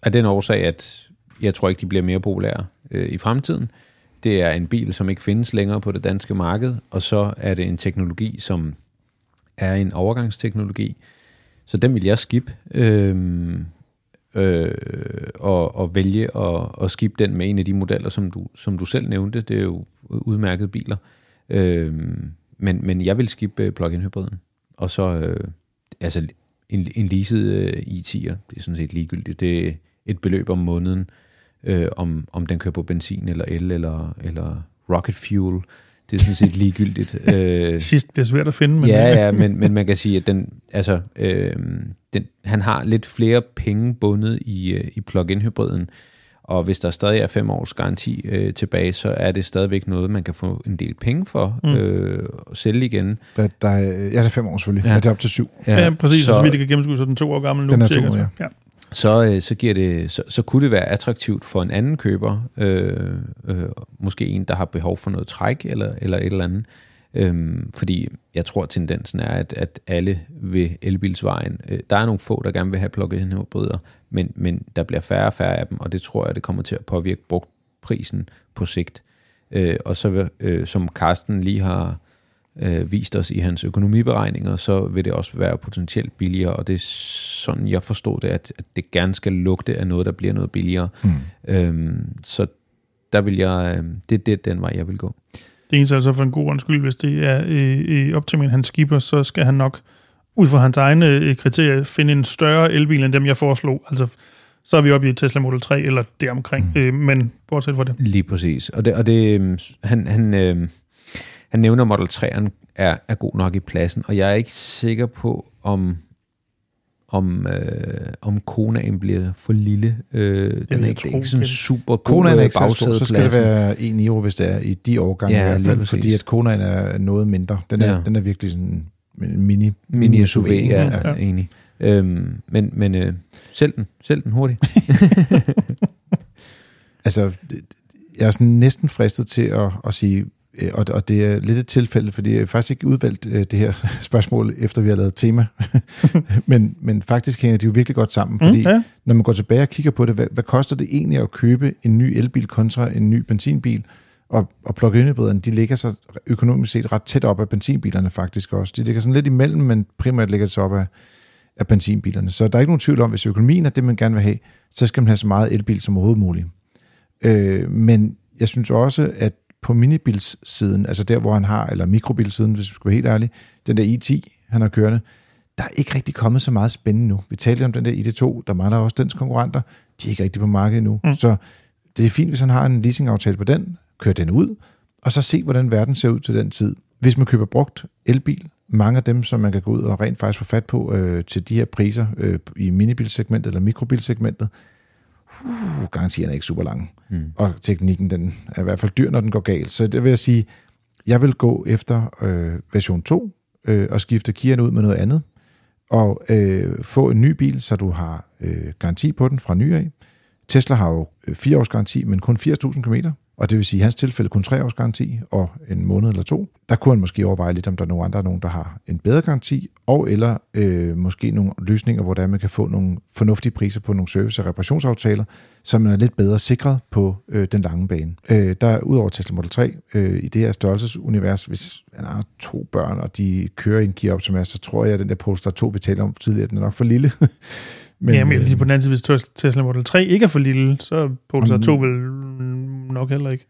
af den årsag, at jeg tror ikke, de bliver mere populære øh, i fremtiden. Det er en bil, som ikke findes længere på det danske marked, og så er det en teknologi, som er en overgangsteknologi. Så den vil jeg skippe, øhm, øh, og, og vælge at, at skippe den med en af de modeller, som du, som du selv nævnte. Det er jo udmærkede biler. Øhm, men, men jeg vil skippe plug-in hybriden. Og så øh, altså en, en leaset øh, i10'er, det er sådan set ligegyldigt. Det er et beløb om måneden, øh, om, om den kører på benzin eller el eller, eller rocket fuel. Det er sådan set ligegyldigt. øh, Sidst bliver svært at finde. Men ja, ja, men, men man kan sige, at den, altså, øh, den, han har lidt flere penge bundet i, øh, i plug-in hybriden, og hvis der stadig er fem års garanti øh, tilbage, så er det stadigvæk noget, man kan få en del penge for mm. øh, at sælge igen. Der, der er, ja, det er fem år selvfølgelig. Ja. Ja, det er op til syv. Ja, ja præcis. Så, så det kan gennemskue, så den to år gammel nu. Den er to, så. ja. ja. så, øh, så, giver det, så, så kunne det være attraktivt for en anden køber, øh, øh, måske en, der har behov for noget træk eller, eller et eller andet. Øhm, fordi jeg tror, tendensen er, at, at alle vil elbilsvejen. Øh, der er nogle få, der gerne vil have plug-in hybrider, men, men der bliver færre og færre af dem, og det tror jeg, det kommer til at påvirke brugtprisen på sigt. Øh, og så øh, som Carsten lige har øh, vist os i hans økonomiberegninger, så vil det også være potentielt billigere, og det er sådan, jeg forstår det, at, at det gerne skal lugte af noget, der bliver noget billigere. Mm. Øhm, så der vil jeg, øh, det, det er den vej, jeg vil gå. Det eneste altså for en god undskyld, hvis det er øh, øh, Optimin, han skipper, så skal han nok ud fra hans egne øh, kriterier finde en større elbil end dem, jeg foreslog. Altså, så er vi oppe i Tesla Model 3 eller deromkring. Mm. Øh, men bortset fra det. Lige præcis. Og det, og det øhm, han, han, øh, han nævner Model 3'eren er, er god nok i pladsen, og jeg er ikke sikker på, om om, øh, om Konaen bliver for lille. Øh, den er ikke, ikke sådan super god Konaen er øh, ikke stor, så skal det være 1 euro, hvis det er i de årgange Ja, i hvert lige fordi at Konaen er noget mindre. Den er, Ja. den er virkelig sådan en mini, Mini SUV, ja, ja. Ja. er enig. Øhm, men men øh, sælg den, sælg den hurtigt. Altså, jeg er sådan næsten fristet til at, at sige, og, og det er lidt et tilfælde, fordi jeg faktisk ikke udvalgt øh, det her spørgsmål, efter vi har lavet tema. men, men faktisk hænger de jo virkelig godt sammen, fordi Mm, ja. når man går tilbage og kigger på det, hvad, hvad koster det egentlig at købe en ny elbil kontra en ny benzinbil? Og, og plug-in hybriderne, de ligger så økonomisk set ret tæt op af benzinbilerne faktisk også. De ligger sådan lidt imellem, men primært ligger det så op af, af benzinbilerne. Så der er ikke nogen tvivl om, hvis økonomien er det, man gerne vil have, så skal man have så meget elbil som overhovedet muligt. Øh, men jeg synes også, at på minibilssiden, altså der, hvor han har, eller mikrobilsiden, hvis vi skal være helt ærlige, den der i10, han har kørende, der er ikke rigtig kommet så meget spændende nu. Vi talte om den der ID2, der mangler også dens konkurrenter. De er ikke rigtig på markedet nu. Mm. Så det er fint, hvis han har en leasingaftale på den, kør den ud, og så se, hvordan verden ser ud til den tid. Hvis man køber brugt elbil, mange af dem, som man kan gå ud og rent faktisk få fat på øh, til de her priser øh, i minibilsegmentet eller mikrobilsegmentet, uh, garantierne er ikke super lange. Mm. Og teknikken, den er i hvert fald dyr, når den går galt. Så det vil jeg sige, jeg vil gå efter øh, version 2 øh, og skifte Kia'en ud med noget andet, og øh, få en ny bil, så du har øh, garanti på den fra ny af. Tesla har jo øh, fire års garanti, men kun 80.000 km, og det vil sige i hans tilfælde kun tre års garanti og en måned eller to. Der kunne han måske overveje lidt, om der er nogle andre, nogen, der har en bedre garanti, og eller øh, måske nogle løsninger, hvor der man kan få nogle fornuftige priser på nogle service- og reparationsaftaler, så man er lidt bedre sikret på øh, den lange bane. Øh, der er udover Tesla Model 3, øh, i det her størrelsesunivers, hvis han har to børn, og de kører i en Kia Optima, så tror jeg, at den der Polestar 2, vi talte om tidligere, den er nok for lille. Men, ja, men øh, lige på den anden side, hvis Tes- Tesla Model 3 ikke er for lille, så Polestar Jamen, 2 vel mm, nok heller ikke.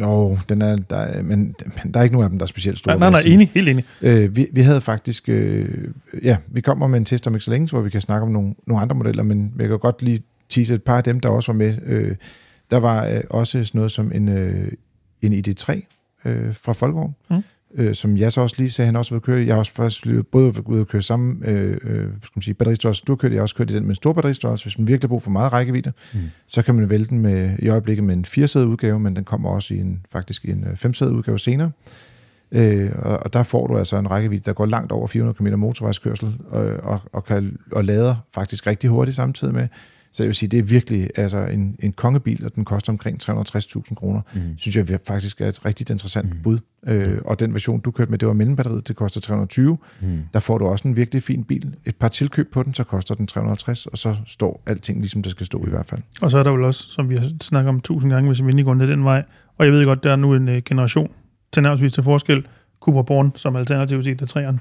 Jo, den er, der, er- men, men der er ikke nogen af dem, der er specielt store. Nej, nej, nej, enig, helt enig. Øh, vi, vi havde faktisk, øh, ja, vi kommer med en test om ikke så længe, hvor vi kan snakke om nogle, nogle andre modeller, men jeg kan godt lige tease et par af dem, der også var med. Øh, der var øh, også sådan noget som en, øh, en ID3 øh, fra Folkevogn, Mm. Øh, som jeg så også lige sagde, han også vil køre. Jeg har også først både været ude og køre samme øh, øh, skal man sige, batteristørrelse. Du har kørt, jeg har også kørt i den med en stor batteristørrelse. Hvis man virkelig har brug for meget rækkevidde, Mm. så kan man vælge den med, i øjeblikket med en 4 udgave, men den kommer også i en, faktisk i en 5 udgave senere. Øh, og, og der får du altså en rækkevidde, der går langt over 400 km motorvejskørsel, og, og, og, kan, og lader faktisk rigtig hurtigt samtidig med. Så jeg vil sige, det er virkelig altså en, en kongebil, og den koster omkring 360.000 kroner. Mm. Synes jeg faktisk er et rigtig interessant mm. bud. Øh, og den version, du kørte med, det var mellembatteriet, det koster 320. Mm. Der får du også en virkelig fin bil. Et par tilkøb på den, så koster den 350, og så står alting ligesom der skal stå i hvert fald. Og så er der vel også, som vi har snakket om tusind gange, hvis vi endelig går ned den vej, og jeg ved godt, der er nu en uh, generation til nærmest til forskel, Cooper Born som alternativ til det træerne.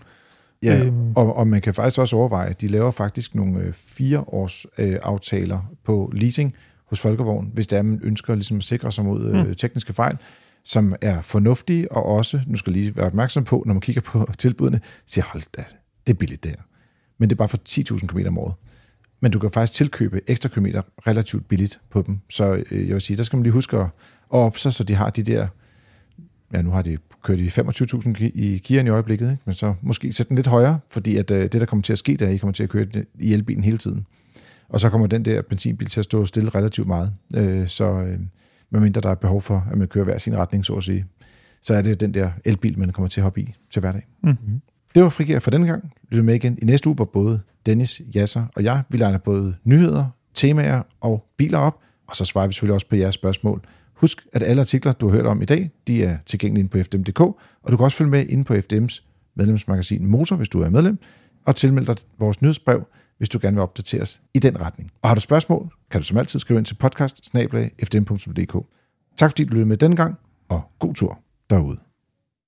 Ja, øhm. og, og man kan faktisk også overveje, at de laver faktisk nogle øh, fire års øh, aftaler på leasing hos Folkevogn, hvis det er, man ønsker ligesom at sikre sig mod øh, mm. tekniske fejl, som er fornuftige, og også, nu skal lige være opmærksom på, når man kigger på tilbudene, siger, hold da, det er billigt der. Men det er bare for 10.000 km om året. Men du kan faktisk tilkøbe ekstra kilometer relativt billigt på dem. Så øh, jeg vil sige, der skal man lige huske at op så, så de har de der, ja nu har de kørt i 25.000 i Kiaen i øjeblikket, ikke? men så måske sætte den lidt højere, fordi at, øh, det, der kommer til at ske, det er, I kommer til at køre i elbilen hele tiden. Og så kommer den der benzinbil til at stå stille relativt meget. Øh, så øh, medmindre der er behov for, at man kører hver sin retning, så at sige, så er det den der elbil, man kommer til at hoppe i til hverdag. Mm-hmm. Det var Frigær for denne gang. Lyt med igen i næste uge, hvor både Dennis, Jasser og jeg, vi legner både nyheder, temaer og biler op, og så svarer vi selvfølgelig også på jeres spørgsmål. Husk, at alle artikler, du har hørt om i dag, de er tilgængelige inde på fdm.dk, og du kan også følge med inde på FDM's medlemsmagasin Motor, hvis du er medlem, og tilmelde dig vores nyhedsbrev, hvis du gerne vil opdateres i den retning. Og har du spørgsmål, kan du som altid skrive ind til podcast Tak fordi du lyttede med denne gang, og god tur derude.